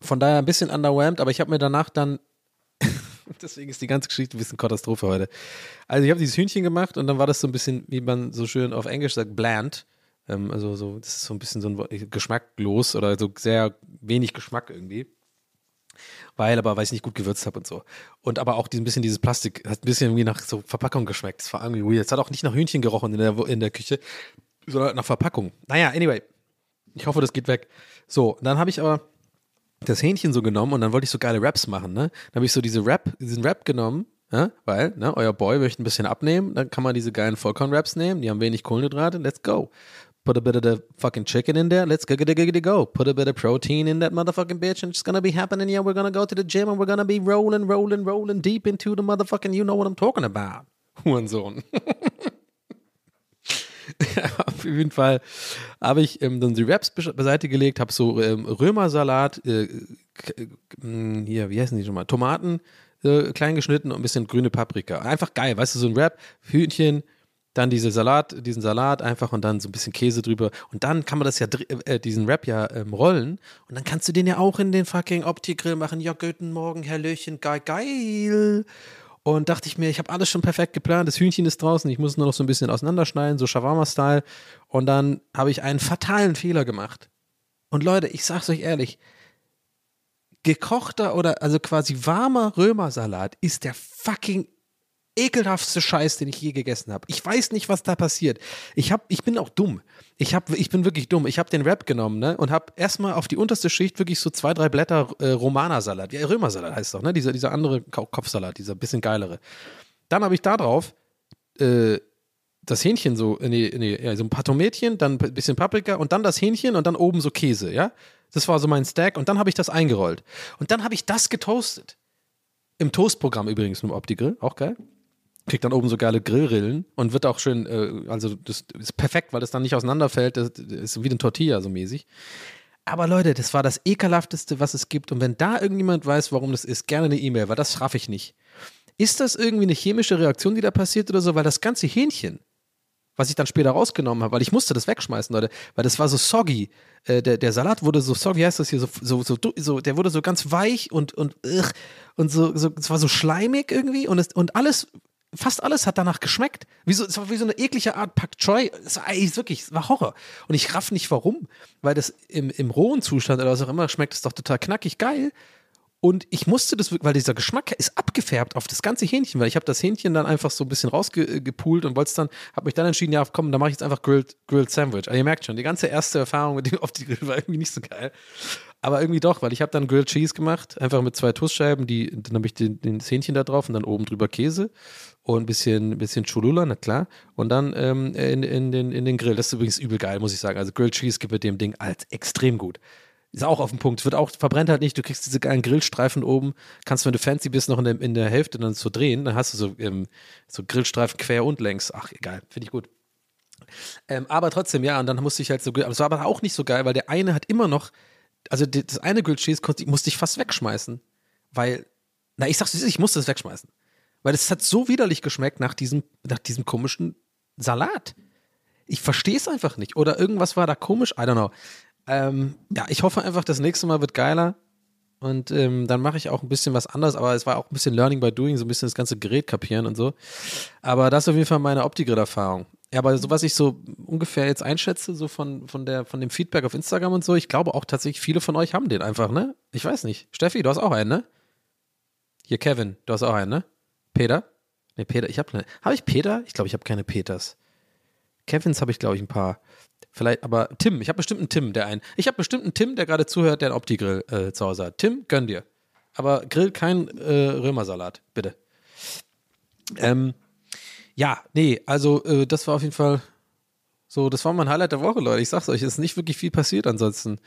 von daher ein bisschen underwhelmed, aber ich habe mir danach dann, [laughs] deswegen ist die ganze Geschichte ein bisschen Katastrophe heute. Also ich habe dieses Hühnchen gemacht und dann war das so ein bisschen, wie man so schön auf Englisch sagt, bland. Ähm, also so, das ist so ein bisschen so ein geschmacklos oder so sehr wenig Geschmack irgendwie weil aber, weil ich nicht gut gewürzt habe und so. Und aber auch ein bisschen dieses Plastik, hat ein bisschen irgendwie nach so Verpackung geschmeckt. Das war irgendwie weird. Es hat auch nicht nach Hühnchen gerochen in der, in der Küche, sondern nach Verpackung. Naja, anyway. Ich hoffe, das geht weg. So, dann habe ich aber das Hähnchen so genommen und dann wollte ich so geile Raps machen, ne? Dann habe ich so diese Rap, diesen Rap genommen, ja? weil, ne, euer Boy möchte ein bisschen abnehmen, dann kann man diese geilen Vollkorn-Raps nehmen, die haben wenig Kohlenhydrate, let's go. Put a bit of the fucking chicken in there. Let's go, go, go, go. Put a bit of protein in that motherfucking bitch, and it's gonna be happening. Yeah, we're gonna go to the gym and we're gonna be rolling, rolling, rolling deep into the motherfucking. You know what I'm talking about. [laughs] Hurensohn. [laughs] ja, auf jeden Fall habe ich ähm, dann die Wraps beiseite gelegt, habe so ähm, Römersalat, äh, hm, hier, wie heißen die schon mal? Tomaten äh, klein geschnitten und ein bisschen grüne Paprika. Einfach geil, weißt du, so ein Wrap, Hühnchen, dann diese Salat, diesen Salat einfach und dann so ein bisschen Käse drüber. Und dann kann man das ja, äh, diesen Wrap ja ähm, rollen. Und dann kannst du den ja auch in den fucking Opti-Grill machen. Ja, guten Morgen, Herr Löchen, geil, geil. Und dachte ich mir, ich habe alles schon perfekt geplant. Das Hühnchen ist draußen. Ich muss nur noch so ein bisschen auseinanderschneiden, so Shawarma-Style. Und dann habe ich einen fatalen Fehler gemacht. Und Leute, ich sag's euch ehrlich, gekochter oder also quasi warmer Römersalat ist der fucking ekelhaftste Scheiß, den ich je gegessen habe. Ich weiß nicht, was da passiert. Ich hab, ich bin auch dumm. Ich hab, ich bin wirklich dumm. Ich habe den Rap genommen, ne, und habe erstmal auf die unterste Schicht wirklich so zwei, drei Blätter äh, Romana-Salat. Ja, Römersalat heißt doch, ne? Dieser, dieser andere Kopfsalat, dieser bisschen geilere. Dann habe ich da drauf äh, das Hähnchen so, äh, nee, nee, ja, so ein paar dann ein bisschen Paprika und dann das Hähnchen und dann oben so Käse, ja? Das war so mein Stack und dann habe ich das eingerollt. Und dann habe ich das getoastet. Im Toastprogramm übrigens mit dem Opti-Grill, auch geil kriegt dann oben so geile Grillrillen und wird auch schön, äh, also das ist perfekt, weil das dann nicht auseinanderfällt, das, ist wie eine Tortilla so mäßig. Aber Leute, das war das ekelhafteste, was es gibt. Und wenn da irgendjemand weiß, warum das ist, gerne eine E-Mail, weil das schaffe ich nicht. Ist das irgendwie eine chemische Reaktion, die da passiert oder so? Weil das ganze Hähnchen, was ich dann später rausgenommen habe, weil ich musste das wegschmeißen, Leute, weil das war so soggy. Äh, der, der Salat wurde so soggy, heißt das hier, so, so, so, so, der wurde so ganz weich und, und, und so, so, es war so schleimig irgendwie und, es, und alles fast alles hat danach geschmeckt. Wie so, es war wie so eine eklige Art Pak Choi. Es war ey, wirklich, es war Horror. Und ich raff nicht warum, weil das im, im rohen Zustand oder was auch immer schmeckt es doch total knackig geil. Und ich musste das, weil dieser Geschmack ist abgefärbt auf das ganze Hähnchen, weil ich habe das Hähnchen dann einfach so ein bisschen rausgepult und wollte dann, habe mich dann entschieden, ja, komm, dann mache ich jetzt einfach Grilled, Grilled Sandwich. Also ihr merkt schon, die ganze erste Erfahrung mit dem auf die Grill war irgendwie nicht so geil. Aber irgendwie doch, weil ich habe dann Grilled Cheese gemacht, einfach mit zwei Toastscheiben, die, dann habe ich den, den Hähnchen da drauf und dann oben drüber Käse und ein bisschen, bisschen Cholula, na klar. Und dann ähm, in, in, den, in den Grill. Das ist übrigens übel geil, muss ich sagen. Also Grilled Cheese gibt mit dem Ding als extrem gut. Ist auch auf dem Punkt. Wird auch, verbrennt halt nicht. Du kriegst diese geilen Grillstreifen oben. Kannst, wenn du fancy bist, noch in der, in der Hälfte dann so drehen. Dann hast du so, ähm, so Grillstreifen quer und längs. Ach, egal. Finde ich gut. Ähm, aber trotzdem, ja, und dann musste ich halt so, aber es war aber auch nicht so geil, weil der eine hat immer noch, also das eine Grilled Cheese musste ich fast wegschmeißen. Weil, na, ich sag's, ich musste es wegschmeißen. Weil es hat so widerlich geschmeckt nach diesem, nach diesem komischen Salat. Ich verstehe es einfach nicht. Oder irgendwas war da komisch. I don't know. Ähm, ja, ich hoffe einfach, das nächste Mal wird geiler. Und ähm, dann mache ich auch ein bisschen was anderes, aber es war auch ein bisschen Learning by Doing, so ein bisschen das ganze Gerät kapieren und so. Aber das ist auf jeden Fall meine Opti-Grid-Erfahrung. Ja, aber so was ich so ungefähr jetzt einschätze, so von, von, der, von dem Feedback auf Instagram und so, ich glaube auch tatsächlich, viele von euch haben den einfach, ne? Ich weiß nicht. Steffi, du hast auch einen, ne? Hier, Kevin, du hast auch einen, ne? Peter? Ne, Peter, ich habe Habe ich Peter? Ich glaube, ich habe keine Peters. Kevins habe ich, glaube ich, ein paar. Vielleicht, aber Tim, ich habe bestimmt einen Tim, der einen. Ich habe bestimmt einen Tim, der gerade zuhört, der einen Opti-Grill äh, zu Hause hat. Tim, gönn dir. Aber grill kein äh, Römersalat, bitte. Ähm, ja, nee, also äh, das war auf jeden Fall so, das war mein Highlight der Woche, Leute. Ich sag's euch, es ist nicht wirklich viel passiert ansonsten.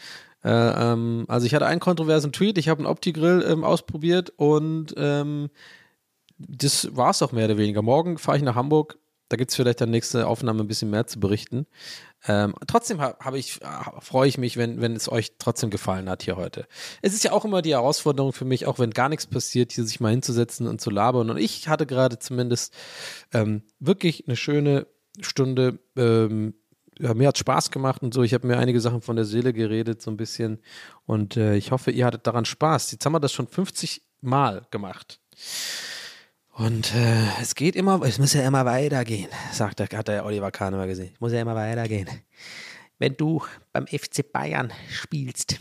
Äh, ähm, also ich hatte einen kontroversen Tweet, ich habe einen Opti-Grill ähm, ausprobiert und ähm, das war's auch mehr oder weniger. Morgen fahre ich nach Hamburg. Da gibt es vielleicht dann nächste Aufnahme ein bisschen mehr zu berichten. Ähm, trotzdem ich, freue ich mich, wenn, wenn es euch trotzdem gefallen hat hier heute. Es ist ja auch immer die Herausforderung für mich, auch wenn gar nichts passiert, hier sich mal hinzusetzen und zu labern. Und ich hatte gerade zumindest ähm, wirklich eine schöne Stunde. Ähm, ja, mir hat Spaß gemacht und so. Ich habe mir einige Sachen von der Seele geredet, so ein bisschen. Und äh, ich hoffe, ihr hattet daran Spaß. Jetzt haben wir das schon 50 Mal gemacht. Und äh, es geht immer, es muss ja immer weitergehen, sagt der, hat der Oliver Kahn immer gesehen. Es muss ja immer weitergehen. Wenn du beim FC Bayern spielst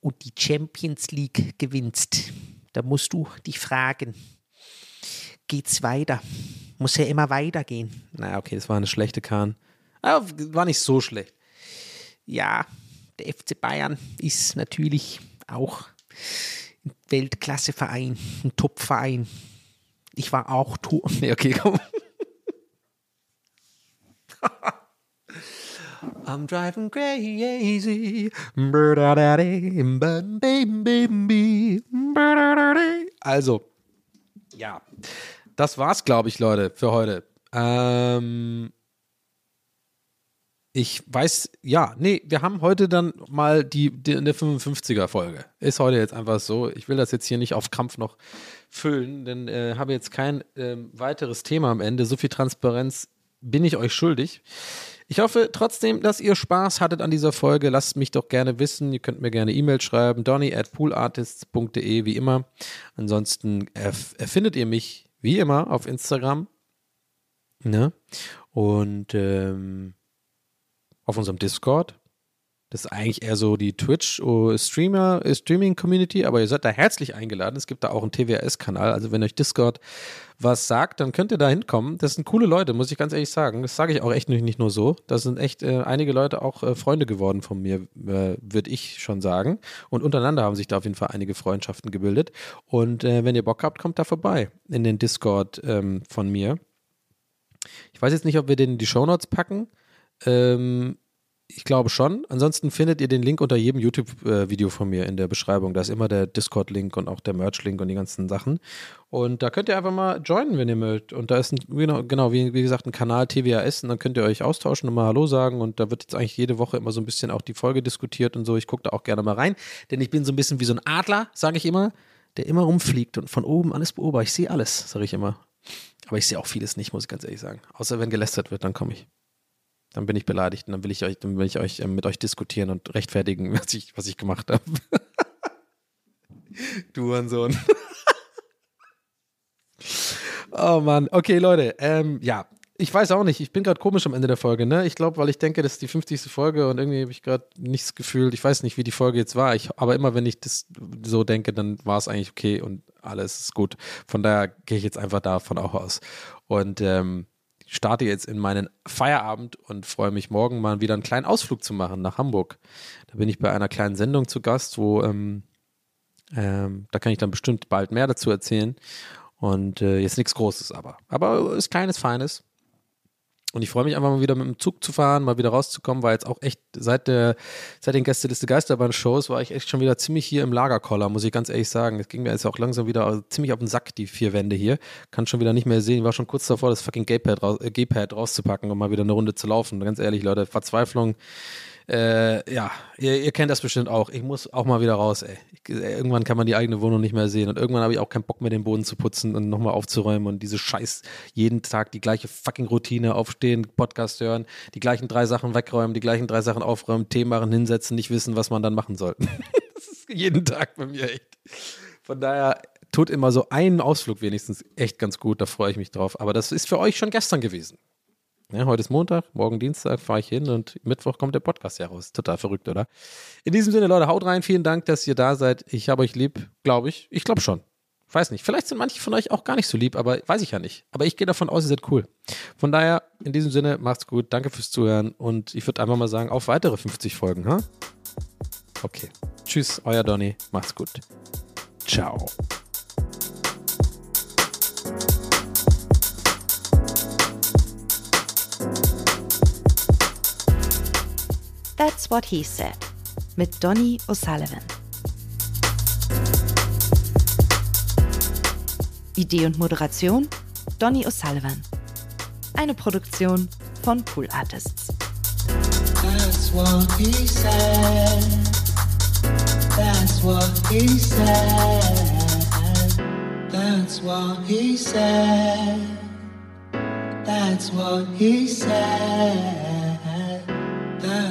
und die Champions League gewinnst, dann musst du dich fragen, geht's weiter? Muss ja immer weitergehen. Na, okay, das war eine schlechte Kahn. Aber war nicht so schlecht. Ja, der FC Bayern ist natürlich auch ein Weltklasseverein, ein Topverein. Ich war auch tot. [laughs] Nee, okay, komm. I'm driving crazy. Also, ja, das war's, glaube ich, Leute, für heute. Ähm, ich weiß, ja, nee, wir haben heute dann mal die, die eine 55er-Folge. Ist heute jetzt einfach so. Ich will das jetzt hier nicht auf Kampf noch füllen, denn äh, habe jetzt kein äh, weiteres Thema am Ende. So viel Transparenz bin ich euch schuldig. Ich hoffe trotzdem, dass ihr Spaß hattet an dieser Folge. Lasst mich doch gerne wissen. Ihr könnt mir gerne E-Mail schreiben. Donny at poolartists.de, wie immer. Ansonsten erf erfindet ihr mich, wie immer, auf Instagram. Ne? Und ähm, auf unserem Discord. Das ist eigentlich eher so die Twitch-Streamer, äh, Streaming-Community, aber ihr seid da herzlich eingeladen. Es gibt da auch einen TWS-Kanal. Also wenn euch Discord was sagt, dann könnt ihr da hinkommen. Das sind coole Leute, muss ich ganz ehrlich sagen. Das sage ich auch echt nicht, nur so. Da sind echt äh, einige Leute auch äh, Freunde geworden von mir, äh, würde ich schon sagen. Und untereinander haben sich da auf jeden Fall einige Freundschaften gebildet. Und äh, wenn ihr Bock habt, kommt da vorbei in den Discord ähm, von mir. Ich weiß jetzt nicht, ob wir den in die Shownotes packen. Ähm, ich glaube schon. Ansonsten findet ihr den Link unter jedem YouTube-Video von mir in der Beschreibung. Da ist immer der Discord-Link und auch der Merch-Link und die ganzen Sachen. Und da könnt ihr einfach mal joinen, wenn ihr mögt. Und da ist ein, genau, wie, wie gesagt, ein Kanal TWAS und dann könnt ihr euch austauschen und mal Hallo sagen. Und da wird jetzt eigentlich jede Woche immer so ein bisschen auch die Folge diskutiert und so. Ich gucke da auch gerne mal rein, denn ich bin so ein bisschen wie so ein Adler, sage ich immer, der immer rumfliegt und von oben alles beobachtet. Ich sehe alles, sage ich immer. Aber ich sehe auch vieles nicht, muss ich ganz ehrlich sagen. Außer wenn gelästert wird, dann komme ich dann bin ich beleidigt und dann will ich euch, dann will ich euch äh, mit euch diskutieren und rechtfertigen, [laughs] was ich, was ich gemacht habe. [laughs] du und Sohn. [laughs] oh Mann. Okay, Leute. Ähm, ja, ich weiß auch nicht. Ich bin gerade komisch am Ende der Folge, ne? Ich glaube, weil ich denke, das ist die 50. Folge und irgendwie habe ich gerade nichts gefühlt. Ich weiß nicht, wie die Folge jetzt war. Ich, aber immer, wenn ich das so denke, dann war es eigentlich okay und alles ist gut. Von daher gehe ich jetzt einfach davon auch aus. Und ähm, starte jetzt in meinen Feierabend und freue mich morgen mal wieder einen kleinen Ausflug zu machen nach Hamburg. Da bin ich bei einer kleinen Sendung zu Gast, wo ähm, ähm, da kann ich dann bestimmt bald mehr dazu erzählen. Und äh, jetzt nichts Großes aber. Aber ist kleines, feines. Und ich freue mich einfach mal wieder mit dem Zug zu fahren, mal wieder rauszukommen, weil jetzt auch echt seit der, seit den Gästeliste Geisterbahn-Shows war ich echt schon wieder ziemlich hier im Lagerkoller, muss ich ganz ehrlich sagen. Es ging mir jetzt auch langsam wieder ziemlich auf den Sack, die vier Wände hier. Kann schon wieder nicht mehr sehen. Ich war schon kurz davor, das fucking Gaypad, raus, äh, Gaypad rauszupacken und mal wieder eine Runde zu laufen. Ganz ehrlich, Leute, Verzweiflung äh, ja, ihr, ihr, kennt das bestimmt auch. Ich muss auch mal wieder raus, ey. Ich, irgendwann kann man die eigene Wohnung nicht mehr sehen und irgendwann habe ich auch keinen Bock mehr, den Boden zu putzen und nochmal aufzuräumen und diese Scheiß, jeden Tag die gleiche fucking Routine, aufstehen, Podcast hören, die gleichen drei Sachen wegräumen, die gleichen drei Sachen aufräumen, Tee machen, hinsetzen, nicht wissen, was man dann machen soll. [laughs] das ist jeden Tag bei mir echt. Von daher tut immer so einen Ausflug wenigstens echt ganz gut, da freue ich mich drauf. Aber das ist für euch schon gestern gewesen. Ja, heute ist Montag, morgen Dienstag fahre ich hin und Mittwoch kommt der Podcast ja raus. Total verrückt, oder? In diesem Sinne, Leute, haut rein. Vielen Dank, dass ihr da seid. Ich habe euch lieb, glaube ich. Ich glaube schon. Weiß nicht. Vielleicht sind manche von euch auch gar nicht so lieb, aber weiß ich ja nicht. Aber ich gehe davon aus, ihr seid cool. Von daher, in diesem Sinne, macht's gut. Danke fürs Zuhören und ich würde einfach mal sagen, auf weitere 50 Folgen, ha? Okay. Tschüss, euer Donny. Macht's gut. Ciao. That's What He Said mit Donny O'Sullivan. Idee und Moderation Donny O'Sullivan. Eine Produktion von Pool Artists. That's what he said. That's what he said. That's what he said. That's what he said.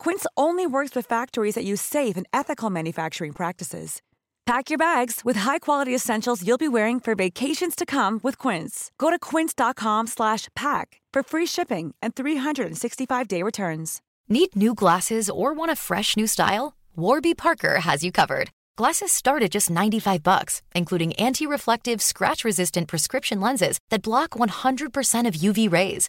Quince only works with factories that use safe and ethical manufacturing practices. Pack your bags with high-quality essentials you'll be wearing for vacations to come with Quince. Go to quince.com/pack for free shipping and 365-day returns. Need new glasses or want a fresh new style? Warby Parker has you covered. Glasses start at just 95 bucks, including anti-reflective, scratch-resistant prescription lenses that block 100% of UV rays.